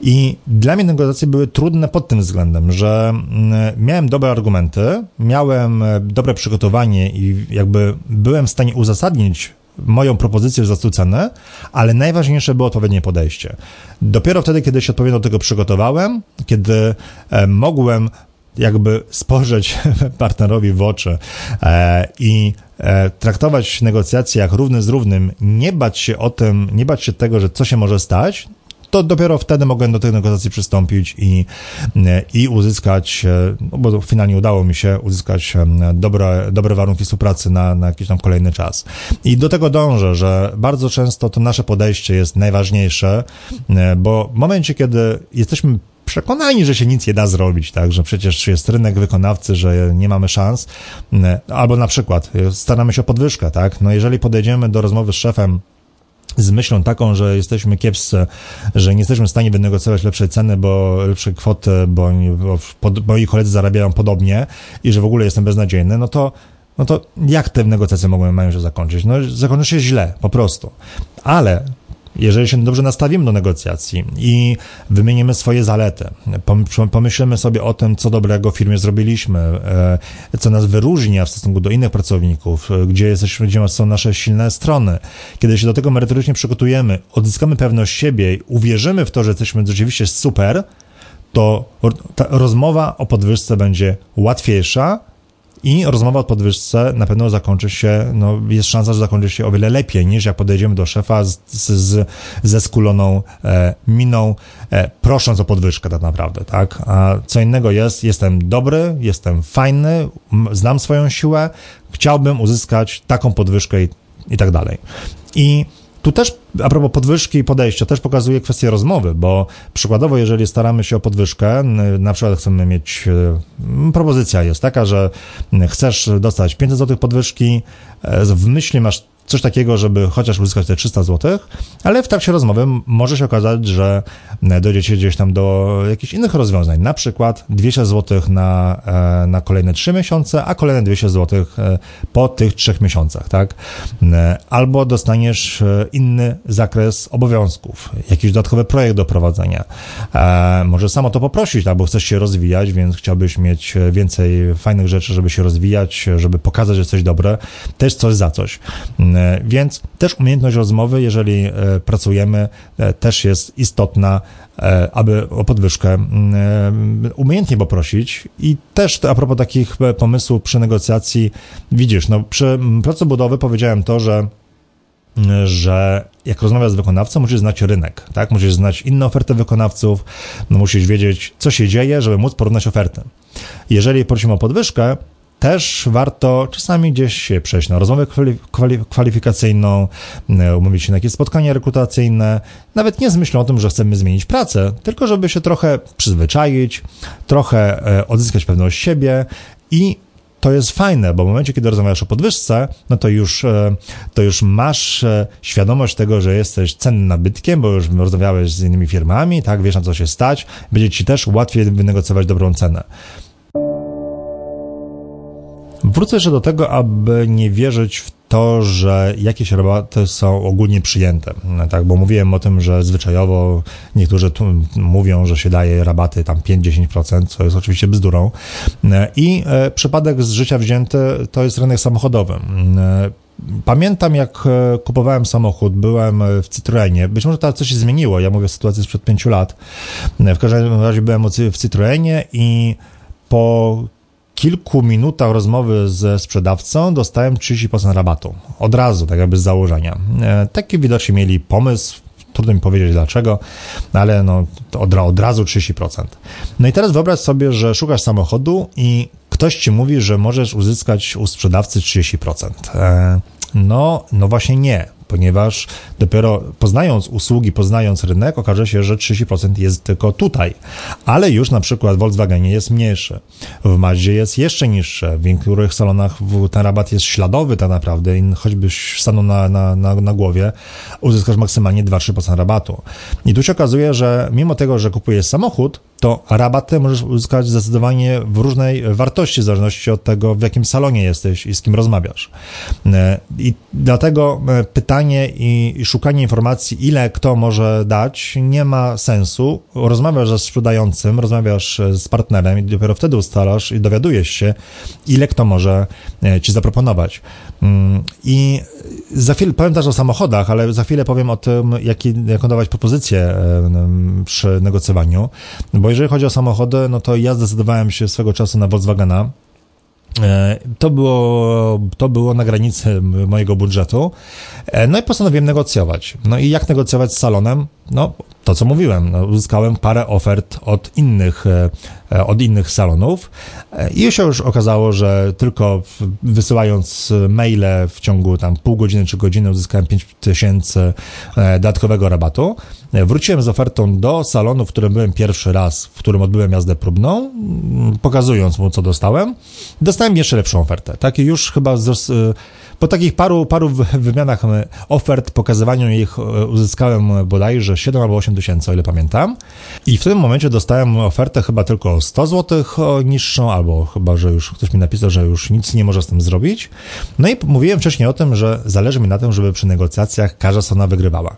A: I dla mnie negocjacje były trudne pod tym względem, że mm, miałem dobre argumenty, miałem e, dobre przygotowanie i jakby byłem w stanie uzasadnić moją propozycję za cenę, ale najważniejsze było odpowiednie podejście. Dopiero wtedy, kiedy się odpowiednio do tego przygotowałem, kiedy e, mogłem jakby spojrzeć partnerowi w oczy e, i e, traktować negocjacje jak równy z równym, nie bać się o tym, nie bać się tego, że co się może stać, to dopiero wtedy mogłem do tych negocjacji przystąpić i, e, i uzyskać, e, no bo finalnie udało mi się uzyskać e, dobre, dobre warunki współpracy na, na jakiś tam kolejny czas. I do tego dążę, że bardzo często to nasze podejście jest najważniejsze, bo w momencie, kiedy jesteśmy przekonani, że się nic nie da zrobić, tak, że przecież jest rynek wykonawcy, że nie mamy szans, albo na przykład staramy się o podwyżkę, tak, no jeżeli podejdziemy do rozmowy z szefem z myślą taką, że jesteśmy kiepscy, że nie jesteśmy w stanie wynegocjować lepszej ceny, bo lepszej kwoty, bo, moi koledzy zarabiają podobnie i że w ogóle jestem beznadziejny, no to no to jak te negocjacje mogą, mają się zakończyć? No, zakończy się źle, po prostu. Ale jeżeli się dobrze nastawimy do negocjacji i wymienimy swoje zalety, pomyślimy sobie o tym, co dobrego w firmie zrobiliśmy, e, co nas wyróżnia w stosunku do innych pracowników, e, gdzie, jesteśmy, gdzie są nasze silne strony, kiedy się do tego merytorycznie przygotujemy, odzyskamy pewność siebie uwierzymy w to, że jesteśmy rzeczywiście super, to rozmowa o podwyżce będzie łatwiejsza, i rozmowa o podwyżce na pewno zakończy się, no jest szansa, że zakończy się o wiele lepiej, niż jak podejdziemy do szefa z, z, ze skuloną e, miną, e, prosząc o podwyżkę tak naprawdę, tak? A co innego jest, jestem dobry, jestem fajny, znam swoją siłę, chciałbym uzyskać taką podwyżkę i, i tak dalej. I tu też, a propos podwyżki i podejścia, też pokazuje kwestię rozmowy, bo przykładowo, jeżeli staramy się o podwyżkę, na przykład chcemy mieć, e, propozycja jest taka, że chcesz dostać 500 zł podwyżki, e, w myśli masz coś takiego, żeby chociaż uzyskać te 300 zł, ale w trakcie rozmowy może się okazać, że dojdziecie gdzieś tam do jakichś innych rozwiązań, na przykład 200 zł na, e, na kolejne 3 miesiące, a kolejne 200 zł e, po tych 3 miesiącach, tak? E, albo dostaniesz inny zakres obowiązków, jakiś dodatkowy projekt do prowadzenia. Może samo to poprosić, albo chcesz się rozwijać, więc chciałbyś mieć więcej fajnych rzeczy, żeby się rozwijać, żeby pokazać, że jesteś dobre, też coś za coś. E, więc też umiejętność rozmowy, jeżeli e, pracujemy, e, też jest istotna, aby o podwyżkę umiejętnie poprosić. I też a propos takich pomysłów przy negocjacji, widzisz, no przy pracy budowy powiedziałem to, że że jak rozmawiasz z wykonawcą, musisz znać rynek, tak? Musisz znać inne oferty wykonawców, no musisz wiedzieć, co się dzieje, żeby móc porównać oferty. Jeżeli prosimy o podwyżkę, też warto czasami gdzieś się przejść na rozmowę kwalifikacyjną, e, umówić się na jakieś spotkanie rekrutacyjne, nawet nie z myślą o tym, że chcemy zmienić pracę, tylko żeby się trochę przyzwyczaić, trochę e, odzyskać pewność siebie i to jest fajne, bo w momencie, kiedy rozmawiasz o podwyżce, no to już, e, to już masz świadomość tego, że jesteś cennym nabytkiem, bo już rozmawiałeś z innymi firmami, tak, wiesz na co się stać, będzie ci też łatwiej wynegocjować dobrą cenę. Wrócę jeszcze do tego, aby nie wierzyć w to, że jakieś rabaty są ogólnie przyjęte. Tak, bo mówiłem o tym, że zwyczajowo niektórzy mówią, że się daje rabaty tam 5-10%, co jest oczywiście bzdurą. I e, przypadek z życia wzięty to jest rynek samochodowy. E, pamiętam, jak kupowałem samochód, byłem w Citroenie. Być może teraz coś się zmieniło. Ja mówię o sytuacji sprzed pięciu lat. W każdym razie byłem w Citroenie i po kilku minutach rozmowy ze sprzedawcą dostałem 30% rabatu. Od razu, tak jakby z założenia. Taki widocznie mieli pomysł, trudno mi powiedzieć dlaczego, ale no, od, od razu 30%. No i teraz wyobraź sobie, że szukasz samochodu i ktoś ci mówi, że możesz uzyskać u sprzedawcy 30%. E, no, no właśnie nie ponieważ dopiero poznając usługi, poznając rynek, okaże się, że 30% jest tylko tutaj. Ale już na przykład w Volkswagenie jest mniejszy, w Mazdzie jest jeszcze niższe, w niektórych salonach ten rabat jest śladowy tak naprawdę choćbyś stanął na, na, na, na głowie, uzyskasz maksymalnie 2-3% rabatu. I tu się okazuje, że mimo tego, że kupujesz samochód, to rabaty możesz uzyskać zdecydowanie w różnej wartości, w zależności od tego, w jakim salonie jesteś i z kim rozmawiasz. E, I dlatego e, pytanie i szukanie informacji, ile kto może dać, nie ma sensu. Rozmawiasz ze sprzedającym, rozmawiasz e, z partnerem i dopiero wtedy ustalasz i dowiadujesz się, ile kto może ci zaproponować. Mm, I za chwilę powiem też o samochodach, ale za chwilę powiem o tym, jaki, jaką dawać propozycję przy negocjowaniu, bo jeżeli chodzi o samochody, no to ja zdecydowałem się swego czasu na Volkswagena. E, to było, to było na granicy mojego budżetu. E, no i postanowiłem negocjować. No i jak negocjować z salonem? No, to co mówiłem, no, uzyskałem parę ofert od innych, e, od innych salonów i się już okazało, że tylko wysyłając maile w ciągu tam pół godziny czy godziny uzyskałem 5000 dodatkowego rabatu. Wróciłem z ofertą do salonu, w którym byłem pierwszy raz, w którym odbyłem jazdę próbną, pokazując mu, co dostałem. Dostałem jeszcze lepszą ofertę. Tak, już chyba z, po takich paru, paru wymianach e, ofert, pokazywaniu ich, e, uzyskałem bodajże 7 albo 8 tysięcy, o ile pamiętam. I w tym momencie dostałem ofertę chyba tylko 100 zł niższą, albo chyba, że już ktoś mi napisał, że już nic nie może z tym zrobić. No i mówiłem wcześniej o tym, że zależy mi na tym, żeby przy negocjacjach każda strona wygrywała.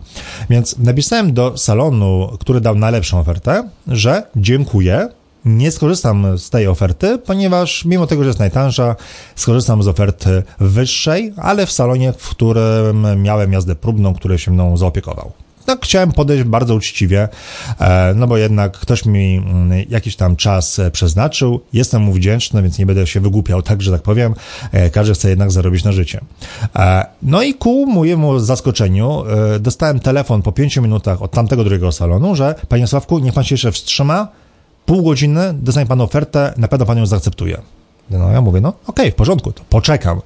A: Więc napisałem do salonu, który dał najlepszą ofertę, że dziękuję, nie skorzystam z tej oferty, ponieważ mimo tego, że jest najtańsza, skorzystam z oferty wyższej, ale w salonie, w którym miałem jazdę próbną, który się mną zaopiekował. Tak chciałem podejść bardzo uczciwie, e, no bo jednak ktoś mi mm, jakiś tam czas e, przeznaczył, jestem mu wdzięczny, więc nie będę się wygłupiał, tak, że tak powiem, e, każdy chce jednak zarobić na życie. No i ku mojemu zaskoczeniu dostałem telefon po pięciu minutach od tamtego drugiego salonu, że panie Sławku, niech pan się jeszcze wstrzyma, pół godziny, dostanie pan ofertę, na pewno pan ją zaakceptuje. No ja mówię, no okej, okay, w porządku, to poczekam.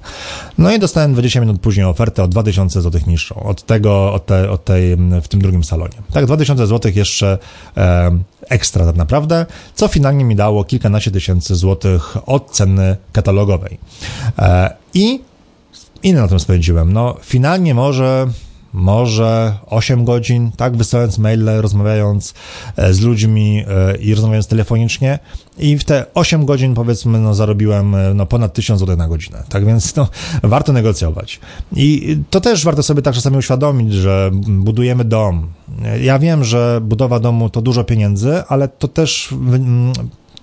A: No i dostałem 20 minut później ofertę o 2000 zł niższą od tego, od, te, od tej, w tym drugim salonie. Tak, 2000 zł jeszcze e, ekstra tak naprawdę, co finalnie mi dało kilkanaście tysięcy złotych od ceny katalogowej. E, I ile na tym spędziłem? No finalnie może może 8 godzin, tak, wysyłając maile, rozmawiając e, z ludźmi e, i rozmawiając telefonicznie i w te 8 godzin, powiedzmy, no, zarobiłem e, no, ponad 1000 zł na godzinę, tak więc no, warto negocjować. I to też warto sobie tak czasami uświadomić, że budujemy dom. Ja wiem, że budowa domu to dużo pieniędzy, ale to też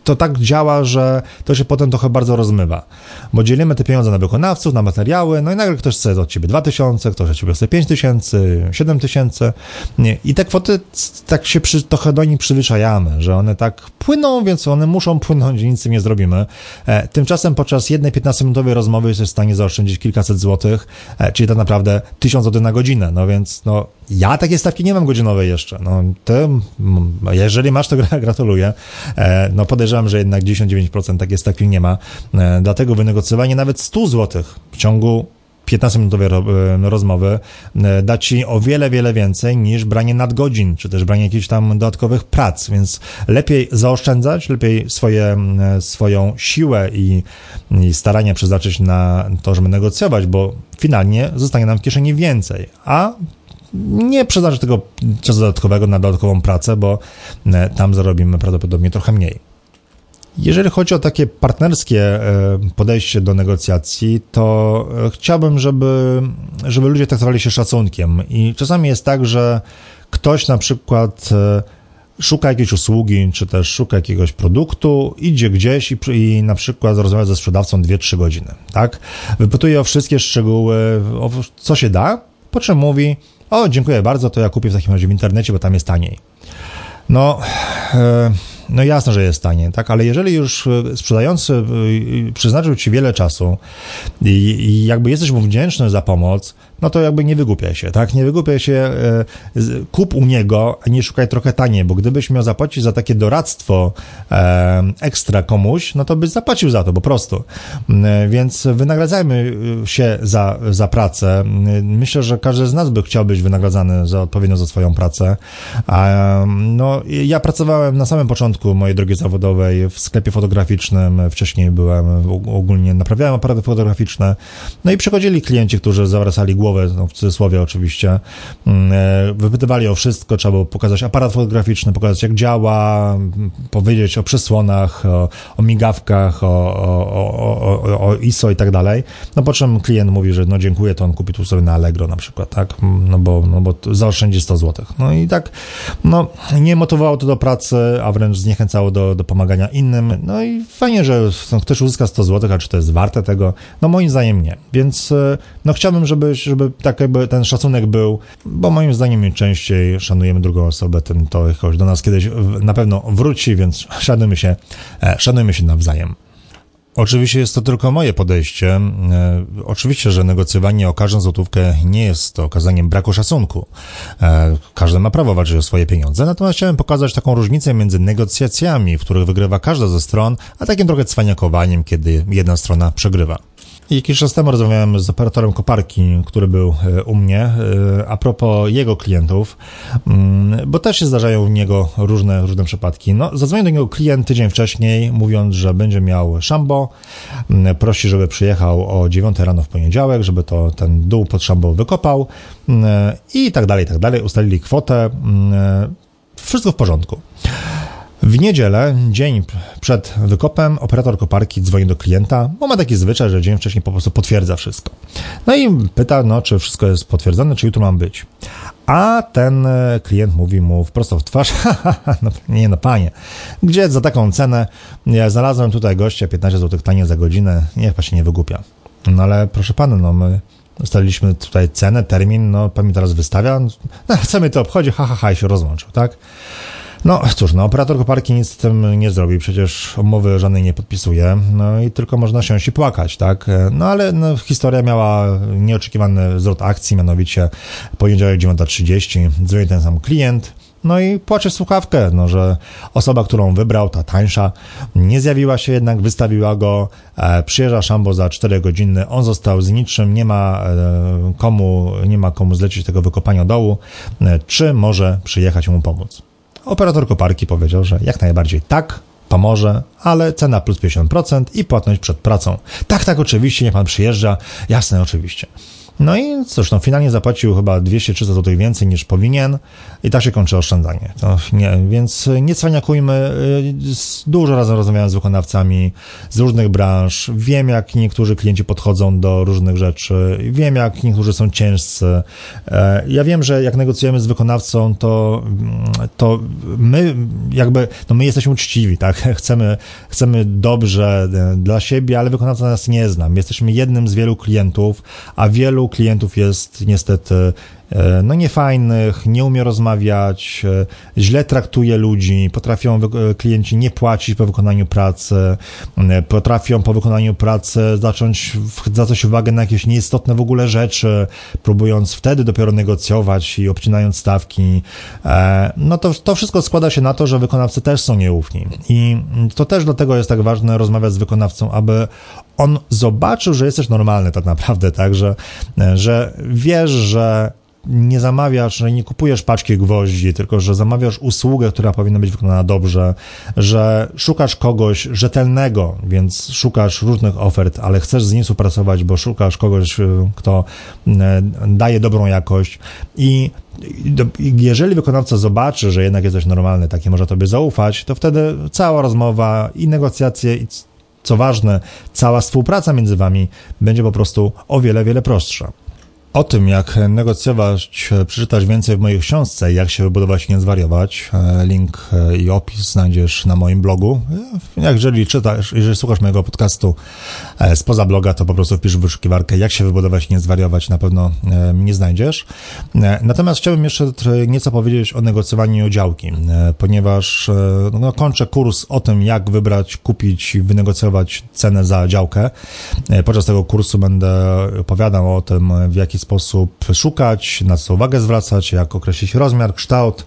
A: to tak działa, że to się potem trochę bardzo rozmywa, bo dzielimy te pieniądze na wykonawców, na materiały, no i nagle ktoś chce od ciebie 2000, ktoś od ciebie chce 5000, 7000 nie. i te kwoty tak się przy, trochę do nich przyzwyczajamy, że one tak płyną, więc one muszą płynąć i nic z tym nie zrobimy. E, tymczasem podczas jednej 15-minutowej rozmowy jesteś w stanie zaoszczędzić kilkaset złotych, e, czyli tak naprawdę 1000 złotych na godzinę, no więc no ja takiej stawki nie mam godzinowej jeszcze. No, ty, jeżeli masz, to gratuluję. E, no podejrzewam, że jednak 99% takiej stawki nie ma. E, dlatego wynegocjowanie nawet 100 zł w ciągu 15-minutowej e, rozmowy da ci o wiele, wiele więcej niż branie nadgodzin, czy też branie jakichś tam dodatkowych prac, więc lepiej zaoszczędzać, lepiej swoje, swoją siłę i, i starania przeznaczyć na to, żeby negocjować, bo finalnie zostanie nam w kieszeni więcej, a nie przeznaczę tego czasu dodatkowego na dodatkową pracę, bo e, tam zarobimy prawdopodobnie trochę mniej. Jeżeli chodzi o takie partnerskie e, podejście do negocjacji, to e, chciałbym, żeby, żeby ludzie traktowali się szacunkiem. I czasami jest tak, że ktoś na przykład szuka jakiejś usługi, czy też szuka jakiegoś produktu, idzie gdzieś i, i na przykład rozmawia ze sprzedawcą 2-3 godziny, tak? Wypytuje o wszystkie szczegóły, o co się da, po czym mówi, o, dziękuję bardzo, to ja kupię w takim razie w internecie, bo tam jest taniej. No, e, no jasne, że jest taniej, tak, ale jeżeli już e, sprzedający e, przyznaczył ci wiele czasu i, jakby jesteś mu wdzięczny za pomoc, no to jakby nie wygłupiaj się, tak? Nie wygłupiaj się, e, kup u niego, a nie szukaj trochę taniej, bo gdybyś miał zapłacić za takie doradztwo ekstra komuś, no to byś zapłacił za to po prostu. E, więc wynagradzajmy się za, za pracę. Myślę, że każdy z nas by chciał być wynagradzany za odpowiednio za swoją pracę. No, ja pracowałem na samym początku mojej drogi zawodowej w sklepie fotograficznym, wcześniej byłem, ogólnie naprawiałem aparaty fotograficzne, no i przychodzili klienci, którzy zawracali głowę no w cudzysłowie oczywiście, mm, e, wypytywali o wszystko, trzeba było pokazać aparat fotograficzny, pokazać jak działa, powiedzieć o przysłonach, o, o migawkach, o, o, o, ISO i tak dalej. No po czym klient mówi, że no dziękuję, to on kupi tu sobie na Allegro na przykład, tak? No bo, no bo zaoszczędzi 100 zł. No i tak, no nie motywowało to do pracy, a wręcz zniechęcało do, do pomagania innym. No i fajnie, że ktoś uzyska 100 zł, a czy to jest warte tego? No moim zdaniem nie. Więc e, no chciałbym, żeby, żeby żeby tak jakby ten szacunek był, bo moim zdaniem im częściej szanujemy drugą osobę, tym to jakoś do nas kiedyś na pewno wróci, więc szanujmy się, e, szanujmy się nawzajem. Oczywiście jest to tylko moje podejście. E, oczywiście, że negocjowanie o każdą złotówkę nie jest okazaniem braku szacunku. E, każdy ma prawo walczyć o swoje pieniądze, natomiast chciałem pokazać taką różnicę między negocjacjami, w których wygrywa każda ze stron, a takim trochę cwaniakowaniem, kiedy jedna strona przegrywa. Jakiś czas temu rozmawiałem z operatorem koparki, który był e, u mnie, e, a propos jego klientów, mm, bo też się zdarzają u niego różne, różne przypadki. No, zadzwonił do niego klient tydzień wcześniej, mówiąc, że będzie miał szambo, mm, prosi, żeby przyjechał o 9 rano w poniedziałek, żeby to ten dół pod szambo wykopał mm, i tak dalej, i tak dalej. Ustalili kwotę, wszystko w porządku. W niedzielę, dzień przed wykopem, operator koparki dzwoni do klienta, bo ma taki zwyczaj, że dzień wcześniej po prostu potwierdza wszystko. No i pyta, no, czy wszystko jest potwierdzone, czy jutro mam być. A ten e, klient mówi mu wprost w twarz, no, nie no panie, gdzie za taką cenę, ja znalazłem tutaj gościa 15 zł tanie za godzinę, niech pan się nie wygłupia. No ale proszę pana, no my ustaliliśmy tutaj cenę, termin, no pan mi teraz wystawia, no co mnie to obchodzi, ha, ha, ha, i się rozłączył, tak? No cóż, no operator koparki nic z tym nie zrobi, przecież umowy żadnej nie podpisuje, no i tylko można się i płakać, tak? No ale no, historia miała nieoczekiwany zwrot akcji, mianowicie poniedziałek 9.30 dzwoni ten sam klient, no i płacze w słuchawkę, no, że osoba, którą wybrał, ta tańsza, nie zjawiła się jednak, wystawiła go, e, przyjeżdża Szambo za 4 godziny, on został z niczym, nie ma e, komu, nie ma komu zlecić tego wykopania dołu, e, czy może przyjechać mu pomóc. Operator koparki powiedział, że jak najbardziej tak, pomoże, ale cena plus 50% i płatność przed pracą. Tak, tak, oczywiście, niech pan przyjeżdża. Jasne, oczywiście. No i cóż, no finalnie zapłacił chyba 200-300 zł więcej niż powinien i tak się kończy oszczędzanie. Nie, więc nie cwaniakujmy. Dużo razy rozmawiałem z wykonawcami z różnych branż. Wiem, jak niektórzy klienci podchodzą do różnych rzeczy. Wiem, jak niektórzy są ciężcy. E, ja wiem, że jak negocjujemy z wykonawcą, to, to my jakby, no my jesteśmy uczciwi, tak? Chcemy, chcemy dobrze e, dla siebie, ale wykonawca nas nie zna. My jesteśmy jednym z wielu klientów, a wielu klientów jest niestety no niefajnych, nie umie rozmawiać, e, źle traktuje ludzi, potrafią e, klienci nie płacić po wykonaniu pracy, potrafią po wykonaniu pracy zacząć zwracać uwagę na jakieś nieistotne w ogóle rzeczy, próbując wtedy dopiero negocjować i obcinając stawki. No to, to wszystko składa się na to, że wykonawcy też są nieufni. I to też dlatego jest tak ważne rozmawiać z wykonawcą, aby on zobaczył, że jesteś normalny tak naprawdę, tak, że, że wiesz, że nie zamawiasz, że nie kupujesz paczki gwoździ, tylko że zamawiasz usługę, która powinna być wykonana dobrze, że szukasz kogoś rzetelnego, więc szukasz różnych ofert, ale chcesz z nim współpracować, bo szukasz kogoś, y, kto y, daje dobrą jakość i jeżeli wykonawca zobaczy, że jednak jesteś normalny, takie może tobie zaufać, to wtedy cała rozmowa i negocjacje i co ważne, cała współpraca między wami będzie po prostu o wiele, wiele prostsza. O tym, jak negocjować, przeczytać więcej w mojej książce, jak się wybudować i nie zwariować. Link i opis znajdziesz na moim blogu. Jak jeżeli czytasz, jeżeli słuchasz mojego podcastu spoza bloga, to po prostu wpisz w wyszukiwarkę, jak się wybudować i nie zwariować, na pewno mnie znajdziesz. Natomiast chciałbym jeszcze nieco powiedzieć o negocjowaniu działki, ponieważ no, kończę kurs o tym, jak wybrać, kupić i wynegocjować cenę za działkę. Podczas tego kursu będę opowiadał o tym, w jaki sposób szukać, na co uwagę zwracać, jak określić rozmiar, kształt.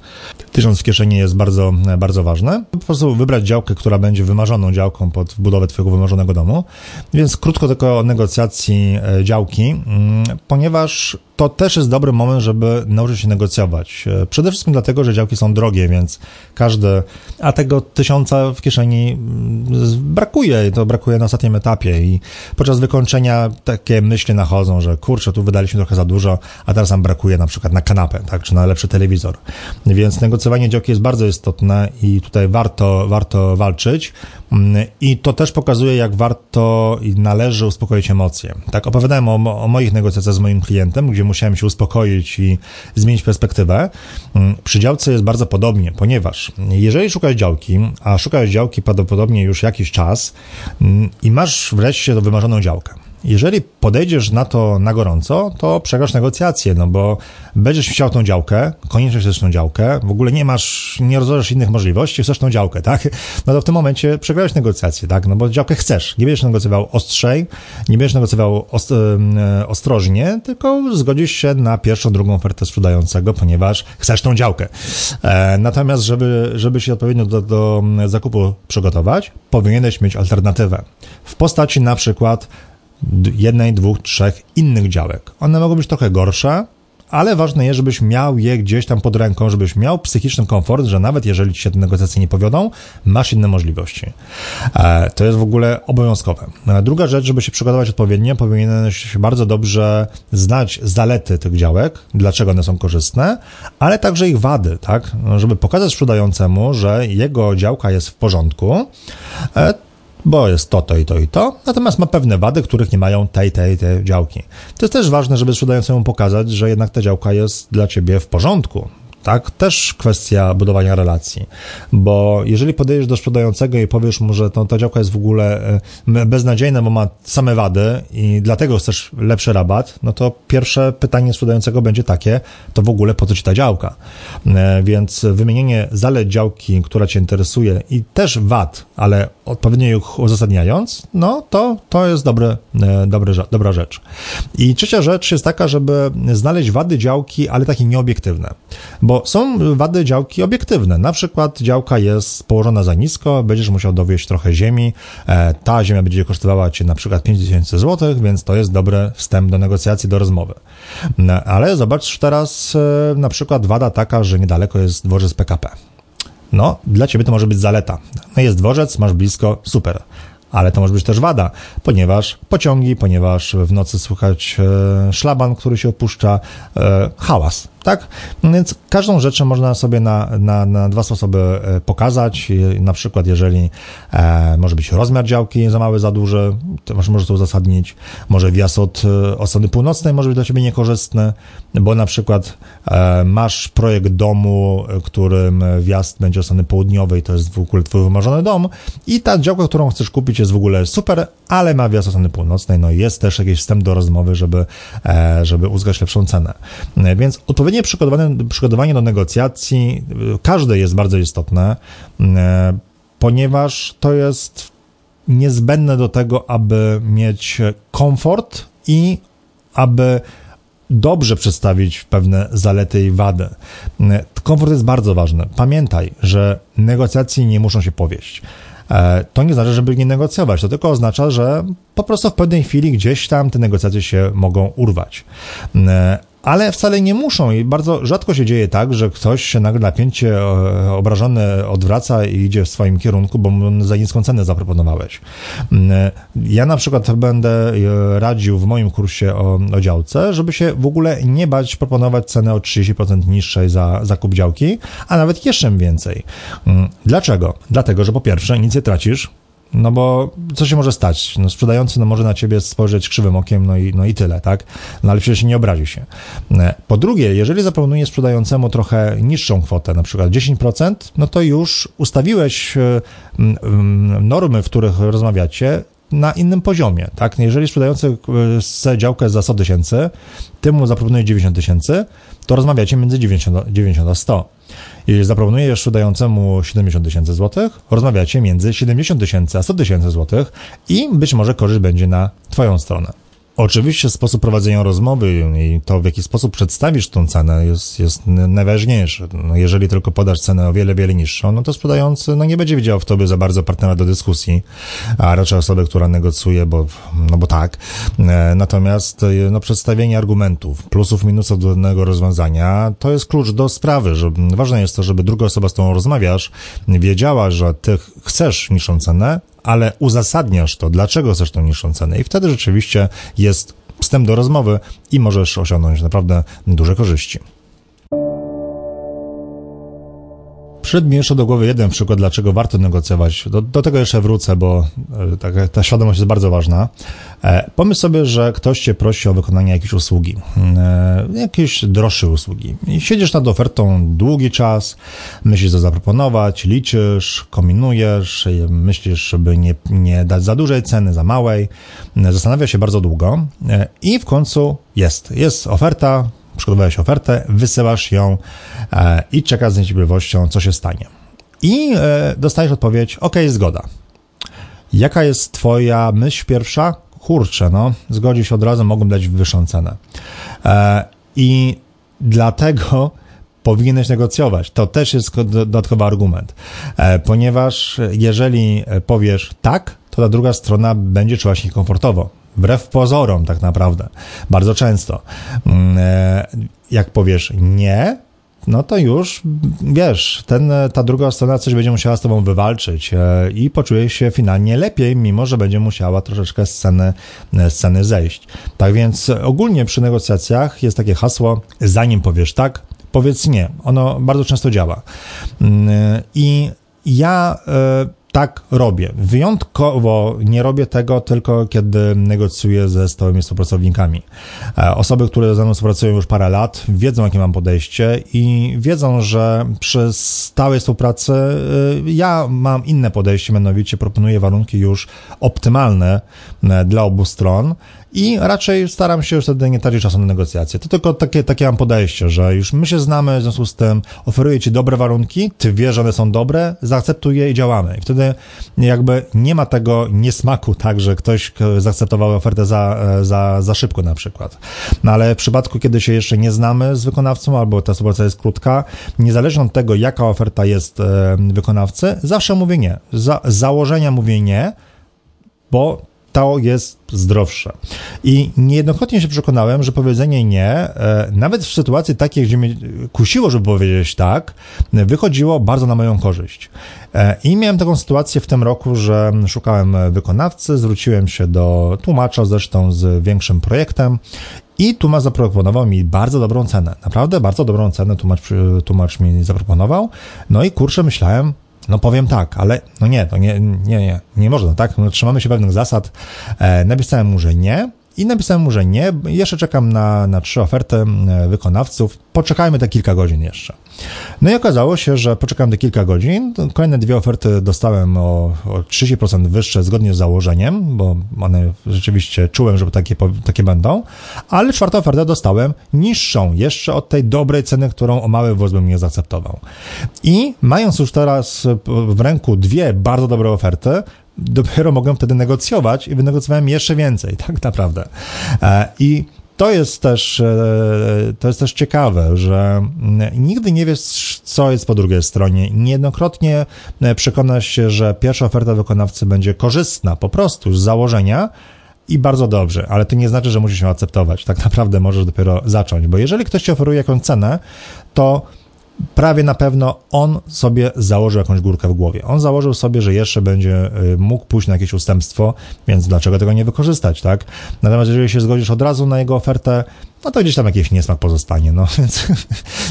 A: Tysiąc w kieszeni jest bardzo, bardzo ważne. Po prostu wybrać działkę, która będzie wymarzoną działką pod budowę Twojego wymarzonego domu. Więc krótko tylko o negocjacji e, działki, mm, ponieważ to też jest dobry moment, żeby nauczyć się negocjować. E, przede wszystkim dlatego, że działki są drogie, więc każde, a tego tysiąca w kieszeni mm, brakuje, to brakuje na ostatnim etapie i podczas wykończenia takie myśli nachodzą, że kurczę, tu wydaliśmy trochę za dużo, a teraz nam brakuje na przykład na kanapę, tak, czy na lepszy telewizor. Więc negocjowanie działki jest bardzo istotne i tutaj warto, warto walczyć i to też pokazuje, jak warto i należy uspokoić emocje. Tak, opowiadałem o, o moich negocjacjach z moim klientem, gdzie musiałem się uspokoić i zmienić perspektywę. Mm, przy działce jest bardzo podobnie, ponieważ jeżeli szukasz działki, a szukasz działki prawdopodobnie już jakiś czas mm, i masz wreszcie wymarzoną działkę, jeżeli podejdziesz na to na gorąco, to przegrasz negocjacje, no bo będziesz chciał tą działkę, koniecznie chcesz tą działkę, w ogóle nie masz, nie rozważasz innych możliwości, chcesz tą działkę, tak? No to w tym momencie przegrałeś negocjacje, tak? No bo działkę chcesz. Nie będziesz negocjował ostrzej, nie będziesz negocjował ost ostrożnie, tylko zgodzisz się na pierwszą, drugą ofertę sprzedającego, ponieważ chcesz tą działkę. E, natomiast, żeby, żeby się odpowiednio do, do zakupu przygotować, powinieneś mieć alternatywę. W postaci na przykład jednej, dwóch, trzech innych działek. One mogą być trochę gorsze, ale ważne jest, żebyś miał je gdzieś tam pod ręką, żebyś miał psychiczny komfort, że nawet jeżeli ci się te negocjacje nie powiodą, masz inne możliwości. E, to jest w ogóle obowiązkowe. E, druga rzecz, żeby się przygotować odpowiednio, powinieneś bardzo dobrze znać zalety tych działek, dlaczego one są korzystne, ale także ich wady, tak? Żeby pokazać sprzedającemu, że jego działka jest w porządku, e, bo jest to, to i to i to, natomiast ma pewne wady, których nie mają tej, tej, tej działki. To jest też ważne, żeby sprzedającemu pokazać, że jednak ta działka jest dla ciebie w porządku, tak? Też kwestia budowania relacji, bo jeżeli podejdziesz do sprzedającego i powiesz mu, że to, ta działka jest w ogóle e, beznadziejna, bo ma same wady i dlatego chcesz lepszy rabat, no to pierwsze pytanie sprzedającego będzie takie, to w ogóle po co ci ta działka? E, więc wymienienie zalet działki, która cię interesuje i też wad, ale odpowiednio ich uzasadniając, no to, to jest dobre, e, dobre, dobra rzecz. I trzecia rzecz jest taka, żeby znaleźć wady działki, ale takie nieobiektywne, bo bo są wady działki obiektywne. Na przykład działka jest położona za nisko, będziesz musiał dowieść trochę ziemi, e, ta ziemia będzie kosztowała cię na przykład 5000 zł, więc to jest dobry wstęp do negocjacji, do rozmowy. No, ale zobacz teraz e, na przykład wada taka, że niedaleko jest dworzec PKP. No, dla ciebie to może być zaleta. No jest dworzec, masz blisko, super ale to może być też wada, ponieważ pociągi, ponieważ w nocy słychać e, szlaban, który się opuszcza, hałas tak? Więc każdą rzecz można sobie na, na, na dwa sposoby e, pokazać. Na przykład, jeżeli e, może być rozmiar działki za mały, za duży, to może to uzasadnić. Może wjazd od, e, od strony północnej może być dla Ciebie niekorzystny, bo na przykład e, masz projekt domu, którym wjazd będzie od strony południowej, to jest w ogóle Twój wymarzony dom i ta działka, którą chcesz kupić jest w ogóle super, ale ma od strony północnej, no i jest też jakiś wstęp do rozmowy, żeby, e, żeby uzyskać lepszą cenę. E, więc odpowiednie przygotowanie, przygotowanie do negocjacji, każde jest bardzo istotne, e, ponieważ to jest niezbędne do tego, aby mieć komfort i aby dobrze przedstawić pewne zalety i wady. E, komfort jest bardzo ważny. Pamiętaj, że negocjacje nie muszą się powieść. E, to nie znaczy, żeby nie negocjować. To tylko oznacza, że po prostu w pewnej chwili gdzieś tam te negocjacje się mogą urwać ale wcale nie muszą i bardzo rzadko się dzieje tak, że ktoś się nagle napięcie e, obrażony odwraca i idzie w swoim kierunku, bo mu za niską cenę zaproponowałeś. Mm, ja na przykład będę e, radził w moim kursie o, o działce, żeby się w ogóle nie bać proponować cenę o 30% niższej za zakup działki, a nawet jeszcze więcej. Mm, dlaczego? Dlatego, że po pierwsze nic nie tracisz, No bo co się może stać? No sprzedający no może na ciebie spojrzeć krzywym okiem, no i, no i tyle, tak? No ale przecież nie obrazi się. E, po drugie, jeżeli zaproponujesz sprzedającemu trochę niższą kwotę, na przykład 10%, no to już ustawiłeś e, normy, w których rozmawiacie, na innym poziomie, tak? Jeżeli sprzedający chce działkę za 100 tysięcy, ty mu zaproponuje 90 tysięcy, to rozmawiacie między 90, 90 a 100. Jeżeli zaproponujesz sprzedającemu 70 tysięcy złotych, rozmawiacie między 70 tysięcy a 100 tysięcy złotych i być może korzyść będzie na twoją stronę. Oczywiście sposób prowadzenia rozmowy i to, w jaki sposób przedstawisz tą cenę jest, jest najważniejsze. No jeżeli tylko podasz cenę o wiele, wiele niższą, no to sprzedający no nie będzie widział w tobie za bardzo partnera do dyskusji, a raczej osobę, która negocjuje, bo, no bo tak. E, natomiast e, no, przedstawienie argumentów, plusów, minusów do danego rozwiązania, to jest klucz do sprawy, że ważne jest to, żeby druga osoba, z którą rozmawiasz, wiedziała, że ty chcesz niższą cenę, ale uzasadniasz to, dlaczego chcesz tą niższą cenę i wtedy rzeczywiście jest wstęp do rozmowy i możesz osiągnąć naprawdę duże korzyści. Przyszedł mi jeszcze do głowy jeden przykład, dlaczego warto negocjować. Do, do tego jeszcze wrócę, bo e, ta, ta świadomość jest bardzo ważna. E, pomyśl sobie, że ktoś cię prosi o wykonanie jakiejś usługi, e, jakiejś droższej usługi. I siedzisz nad ofertą długi czas, myślisz, co zaproponować, liczysz, kombinujesz, myślisz, żeby nie, nie dać za dużej ceny, za małej. Zastanawia się bardzo długo i w końcu jest. Jest oferta, przygotowałeś ofertę, wysyłasz ją e, i czekasz z niecierpliwością, co się stanie. I e, dostajesz odpowiedź, ok, zgoda. Jaka jest twoja myśl pierwsza? Kurczę, no, zgodzi się od razu, mogą dać wyższą cenę. E, I dlatego powinieneś negocjować. To też jest dodatkowy argument, ponieważ jeżeli powiesz tak, to ta druga strona będzie czuła się niekomfortowo Wbrew pozorom, tak naprawdę. Bardzo często. Mm, e, jak powiesz nie, no to już wiesz, ten, ta druga strona coś będzie musiała z tobą wywalczyć e, i poczuje się finalnie lepiej, mimo że będzie musiała troszeczkę sceny, sceny zejść. Tak więc ogólnie przy negocjacjach jest takie hasło, zanim powiesz tak, powiedz nie. Ono bardzo często działa. Mm, e, I ja tak robię. Wyjątkowo nie robię tego tylko, kiedy negocjuję ze stałymi współpracownikami. E, osoby, które ze mną współpracują już parę lat, wiedzą, jakie mam podejście i wiedzą, że przy stałej współpracy e, ja mam inne podejście, mianowicie proponuję warunki już optymalne e, dla obu stron i raczej staram się już wtedy nie tracić czasu na negocjacje. To tylko takie, takie mam podejście, że już my się znamy, w związku z tym oferuję ci dobre warunki, ty wiesz, że one są dobre, zaakceptuj je i działamy. I wtedy jakby nie ma tego niesmaku, tak, że ktoś zaakceptował ofertę za, za, za szybko na przykład. No ale w przypadku, kiedy się jeszcze nie znamy z wykonawcą, albo ta współpraca jest krótka, niezależnie od tego, jaka oferta jest e, wykonawcy, zawsze mówię nie. Za, założenia mówię nie, bo to jest zdrowsze. I niejednokrotnie się przekonałem, że powiedzenie nie, e, nawet w sytuacji takiej, gdzie mnie kusiło, żeby powiedzieć tak, wychodziło bardzo na moją korzyść. E, I miałem taką sytuację w tym roku, że szukałem wykonawcy, zwróciłem się do tłumacza zresztą z większym projektem i tłumacz zaproponował mi bardzo dobrą cenę. Naprawdę bardzo dobrą cenę tłumacz, tłumacz mi zaproponował. No i kurczę, myślałem, no powiem tak, ale no nie, to nie, nie, nie, nie można, tak? No, trzymamy się pewnych zasad. E, napisałem mu, że nie i napisałem mu, że nie. Jeszcze czekam na, na trzy oferty e, wykonawców. Poczekajmy te kilka godzin jeszcze. No i okazało się, że poczekałem te kilka godzin. Kolejne dwie oferty dostałem o, o 30% wyższe zgodnie z założeniem, bo one rzeczywiście czułem, że takie, takie będą. Ale czwartą ofertę dostałem niższą, jeszcze od tej dobrej ceny, którą o mały włos bym nie zaakceptował. I mając już teraz w ręku dwie bardzo dobre oferty, dopiero mogłem wtedy negocjować i wynegocjowałem jeszcze więcej, tak naprawdę. E, I to jest też, e, to jest też ciekawe, że nigdy nie wiesz, co jest po drugiej stronie. Niejednokrotnie e, przekonasz się, że pierwsza oferta wykonawcy będzie korzystna po prostu z założenia, i bardzo dobrze, ale to nie znaczy, że musisz ją akceptować. Tak naprawdę możesz dopiero zacząć, bo jeżeli ktoś ci oferuje jakąś cenę, to prawie na pewno on sobie założył jakąś górkę w głowie. On założył sobie, że jeszcze będzie y, mógł pójść na jakieś ustępstwo, więc dlaczego tego nie wykorzystać, tak? Natomiast jeżeli się zgodzisz od razu na jego ofertę, no to gdzieś tam jakiś niesmak pozostanie, no więc,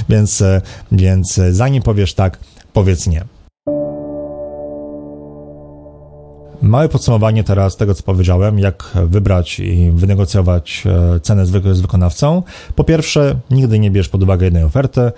A: więc, y, więc zanim powiesz tak, powiedz nie. Małe podsumowanie teraz tego, co powiedziałem, jak wybrać i wynegocjować e, cenę z, wy z wykonawcą. Po pierwsze, nigdy nie bierz pod uwagę jednej oferty,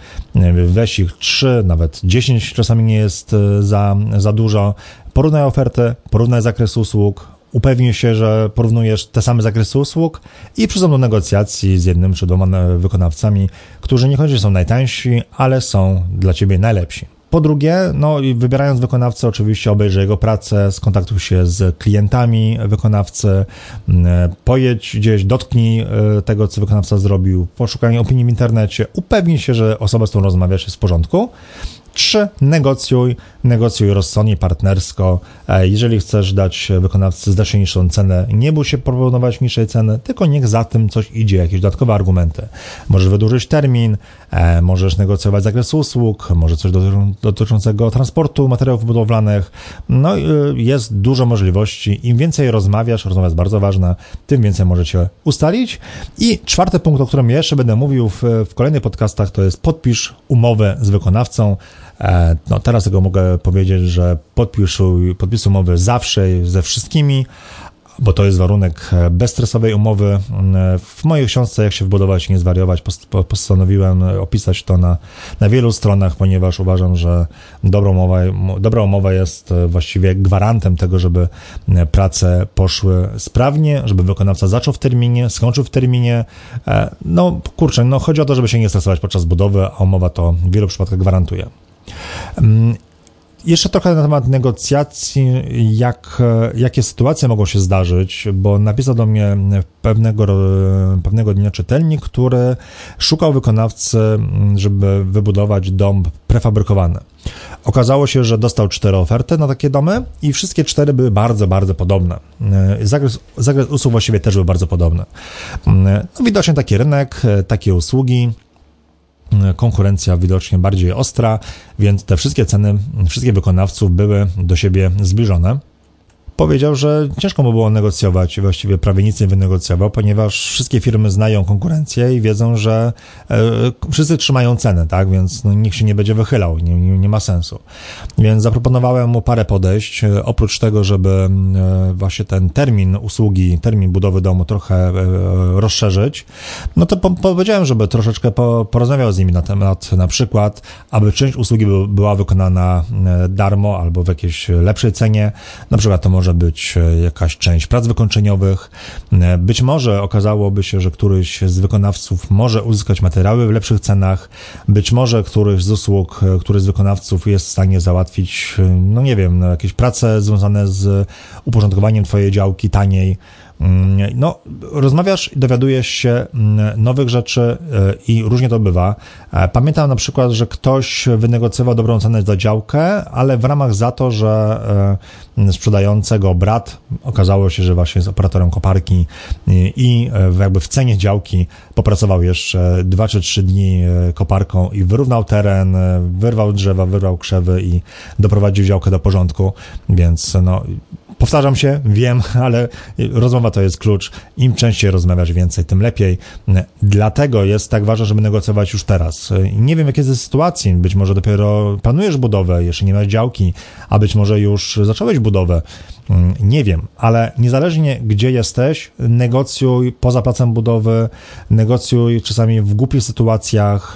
A: weź ich trzy, nawet dziesięć czasami nie jest e, za, za dużo. Porównaj ofertę, porównaj zakres usług, upewnij się, że porównujesz te same zakresy usług i przyjdą do negocjacji z jednym czy dwoma e, wykonawcami, którzy niekoniecznie są najtańsi, ale są dla ciebie najlepsi. Po drugie, no wybierając wykonawcę, oczywiście obejrzyj jego pracę, skontaktuj się z klientami wykonawcy, pojedź gdzieś, dotknij e, tego, co wykonawca zrobił, poszukaj opinii w internecie, upewnij się, że osoba, z którą rozmawiasz jest w porządku. Trzy, negocjuj, negocjuj rozsądnie, partnersko. E, jeżeli chcesz dać wykonawcy znacznie niższą cenę, nie bój się proponować niższej ceny, tylko niech za tym coś idzie, jakieś dodatkowe argumenty. Możesz wydłużyć termin, e, możesz negocjować zakres usług, może coś dotyczącego transportu materiałów budowlanych. No, jest dużo możliwości. Im więcej rozmawiasz, rozmowa jest bardzo ważna, tym więcej możecie ustalić. I czwarty punkt, o którym jeszcze będę mówił w, w kolejnych podcastach, to jest podpisz umowę z wykonawcą. E, no teraz tego mogę powiedzieć, że podpisuj, podpis umowy zawsze ze wszystkimi, bo to jest warunek e, bezstresowej umowy. E, w mojej książce Jak się wbudować i nie zwariować postanowiłem opisać to na, na wielu stronach, ponieważ uważam, że dobra umowa, dobra umowa jest właściwie gwarantem tego, żeby prace poszły sprawnie, żeby wykonawca zaczął w terminie, skończył w terminie. No kurczę, no chodzi o to, żeby się nie stresować podczas budowy, a umowa to w wielu przypadkach gwarantuje. Mm, jeszcze trochę na temat negocjacji, jak, jakie sytuacje mogą się zdarzyć, bo napisał do mnie pewnego, pewnego dnia czytelnik, który szukał wykonawcy, żeby wybudować dom prefabrykowany. Okazało się, że dostał cztery oferty na takie domy i wszystkie cztery były bardzo, bardzo podobne. Zakres, zakres usług właściwie też był bardzo podobny. No, widocznie taki rynek, takie usługi, konkurencja widocznie bardziej ostra, więc te wszystkie ceny wszystkich wykonawców były do siebie zbliżone powiedział, że ciężko mu było negocjować, właściwie prawie nic nie wynegocjował, ponieważ wszystkie firmy znają konkurencję i wiedzą, że e, wszyscy trzymają cenę, tak, więc no, nikt się nie będzie wychylał, nie, nie, ma sensu. Więc zaproponowałem mu parę podejść, e, oprócz tego, żeby e, właśnie ten termin usługi, termin budowy domu trochę rozszerzyć, no to po, powiedziałem, żeby troszeczkę po, porozmawiał z nimi na temat, na przykład, aby część usługi by, była wykonana darmo albo w jakiejś lepszej cenie, na przykład to może może być e, jakaś część prac wykończeniowych. E, być może okazałoby się, że któryś z wykonawców może uzyskać materiały w lepszych cenach. Być może któryś z usług, e, który z wykonawców jest w stanie załatwić, no nie wiem, no jakieś prace związane z uporządkowaniem Twojej działki taniej. Mm, no, rozmawiasz i dowiadujesz się mm, nowych rzeczy e, i różnie to bywa. E, pamiętam na przykład, że ktoś wynegocjował dobrą cenę za działkę, ale w ramach za to, że e, sprzedającego brat okazało się, że właśnie jest operatorem koparki i jakby w cenie działki popracował jeszcze dwa czy trzy dni koparką i wyrównał teren, wyrwał drzewa, wyrwał krzewy i doprowadził działkę do porządku, więc no Powtarzam się, wiem, ale rozmowa to jest klucz. Im częściej rozmawiasz więcej, tym lepiej. Dlatego jest tak ważne, żeby negocjować już teraz. Nie wiem, jakie jest sytuacji. Być może dopiero planujesz budowę, jeszcze nie masz działki, a być może już zacząłeś budowę. Nie wiem, ale niezależnie gdzie jesteś, negocjuj poza placem budowy, negocjuj czasami w głupich sytuacjach.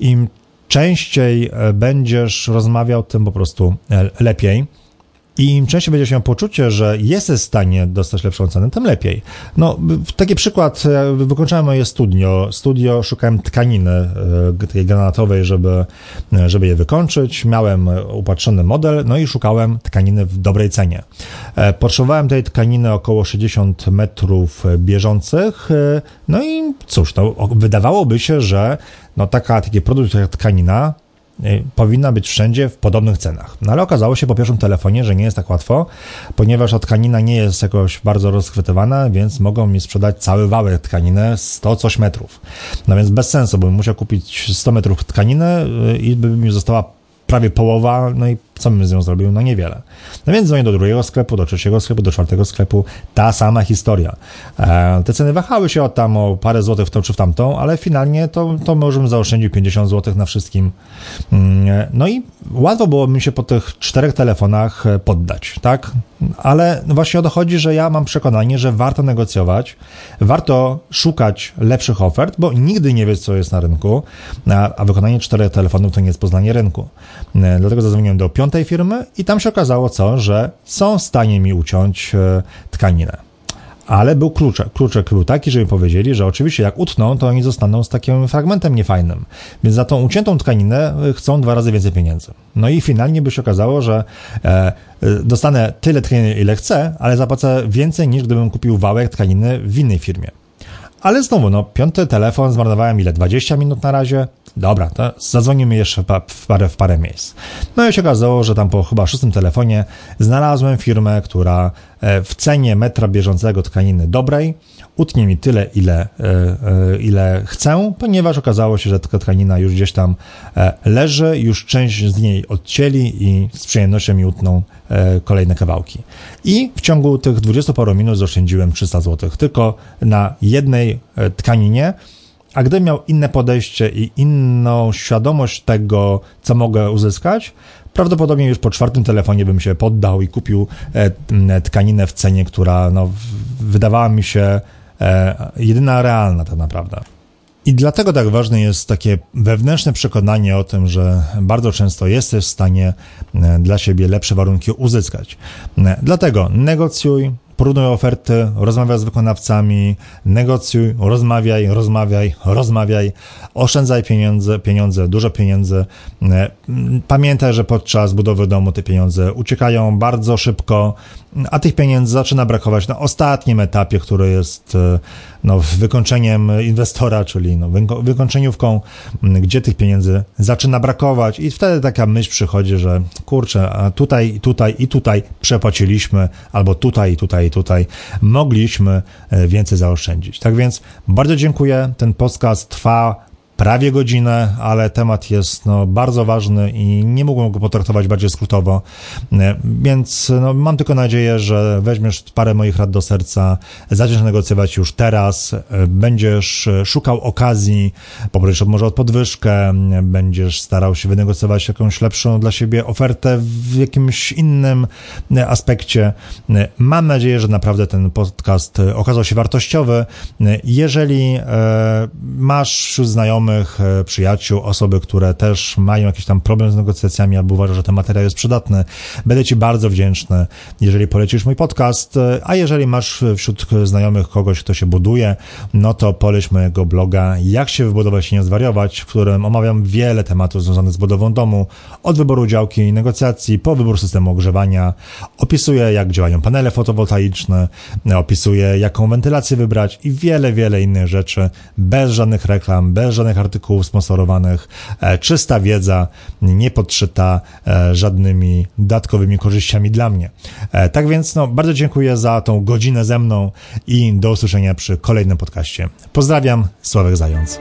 A: Im częściej będziesz rozmawiał, tym po prostu lepiej. I im częściej będziesz miał poczucie, że jesteś w stanie dostać lepszą cenę, tym lepiej. No, taki przykład, wykończyłem moje studio. Studio, szukałem tkaniny e, takiej granatowej, żeby, e, żeby je wykończyć. Miałem upatrzony model, no i szukałem tkaniny w dobrej cenie. E, potrzebowałem tej tkaniny około 60 metrów bieżących, no i cóż, no, wydawałoby się, że no taka, taki produkt jak tkanina powinna być wszędzie w podobnych cenach. No ale okazało się po pierwszym telefonie, że nie jest tak łatwo, ponieważ ta tkanina nie jest jakoś bardzo rozchwytywana, więc mogą mi sprzedać cały wałek tkaniny 100 coś metrów. No więc bez sensu, bym musiał kupić 100 metrów tkaniny y, i by mi została prawie połowa, no i Co bym z nią zrobił? No niewiele. No więc dzwonię do drugiego sklepu, do trzeciego sklepu, do czwartego sklepu. Ta sama historia. E, te ceny wahały się od tam o parę złotych w tą czy w tamtą, ale finalnie to, to możemy zaoszczędzić 50 złotych na wszystkim. Mm, no i łatwo było mi się po tych czterech telefonach e, poddać, tak? Ale właśnie o to chodzi, że ja mam przekonanie, że warto negocjować, warto szukać lepszych ofert, bo nigdy nie wiesz, co jest na rynku, a, a wykonanie czterech telefonów to nie jest poznanie rynku. E, dlatego zadzwoniłem do piątej firmy i tam się okazało co, że są w stanie mi uciąć e, tkaninę. Ale był kluczek. Kluczek był taki, że mi powiedzieli, że oczywiście jak utną, to oni zostaną z takim fragmentem niefajnym. Więc za tą uciętą tkaninę y, chcą dwa razy więcej pieniędzy. No i finalnie by się okazało, że e, y, dostanę tyle tkaniny, ile chcę, ale zapłacę więcej niż gdybym kupił wałek tkaniny w innej firmie. Ale znowu, no, piąty telefon, zmarnowałem ile? 20 minut na razie? Dobra, to zadzwonimy jeszcze w parę, w parę miejsc. No i się okazało, że tam po chyba szóstym telefonie znalazłem firmę, która w cenie metra bieżącego tkaniny dobrej utnie mi tyle, ile, e, e, ile chcę, ponieważ okazało się, że taka tkanina już gdzieś tam leży, już część z niej odcięli i z przyjemnością mi utną kolejne kawałki. I w ciągu tych 20 paru minut zaoszczędziłem 300 zł tylko na jednej tkaninie, a gdybym miał inne podejście i inną świadomość tego, co mogę uzyskać, prawdopodobnie już po czwartym telefonie bym się poddał i kupił e, tkaninę w cenie, która no, wydawała mi się e, jedyna realna tak naprawdę. I dlatego tak ważne jest takie wewnętrzne przekonanie o tym, że bardzo często jesteś w stanie e, dla siebie lepsze warunki uzyskać. Dlatego negocjuj, porównuj oferty, rozmawiaj z wykonawcami, negocjuj, rozmawiaj, rozmawiaj, rozmawiaj, oszczędzaj pieniądze, pieniądze, dużo pieniędzy. E, pamiętaj, że podczas budowy domu te pieniądze uciekają bardzo szybko, a tych pieniędzy zaczyna brakować na ostatnim etapie, który jest e, no, wykończeniem inwestora, czyli no, wykończeniówką, gdzie tych pieniędzy zaczyna brakować i wtedy taka myśl przychodzi, że kurczę, a tutaj, tutaj i tutaj przepłaciliśmy, albo tutaj, tutaj i tutaj mogliśmy e, więcej zaoszczędzić. Tak więc bardzo dziękuję. Ten podcast trwa prawie godzinę, ale temat jest no, bardzo ważny i nie mógłbym go potraktować bardziej skrótowo. E, więc no, mam tylko nadzieję, że weźmiesz parę moich rad do serca, zaczniesz negocjować już teraz, e, będziesz szukał okazji, poprosisz może o podwyżkę, będziesz starał się wynegocjować jakąś lepszą dla siebie ofertę w jakimś innym e, aspekcie. Mam nadzieję, że naprawdę ten podcast okazał się wartościowy. Jeżeli masz wśród znajomych, znajomych, e, przyjaciół, osoby, które też mają jakiś tam problem z negocjacjami albo uważają, że ten materiał jest przydatny, będę Ci bardzo wdzięczny, jeżeli polecisz mój podcast, e, a jeżeli masz wśród znajomych kogoś, kto się buduje, no to poleć mojego bloga Jak się wybudować i nie zwariować, w którym omawiam wiele tematów związanych z budową domu, od wyboru działki i negocjacji, po wybór systemu ogrzewania, opisuję jak działają panele fotowoltaiczne, opisuję jaką wentylację wybrać i wiele, wiele innych rzeczy, bez żadnych reklam, bez żadnych artykułów sponsorowanych, e, czysta wiedza, nie podszyta e, żadnymi dodatkowymi korzyściami dla mnie. E, tak więc, no, bardzo dziękuję za tą godzinę ze mną i do usłyszenia przy kolejnym podcaście. Pozdrawiam, Sławek Zając.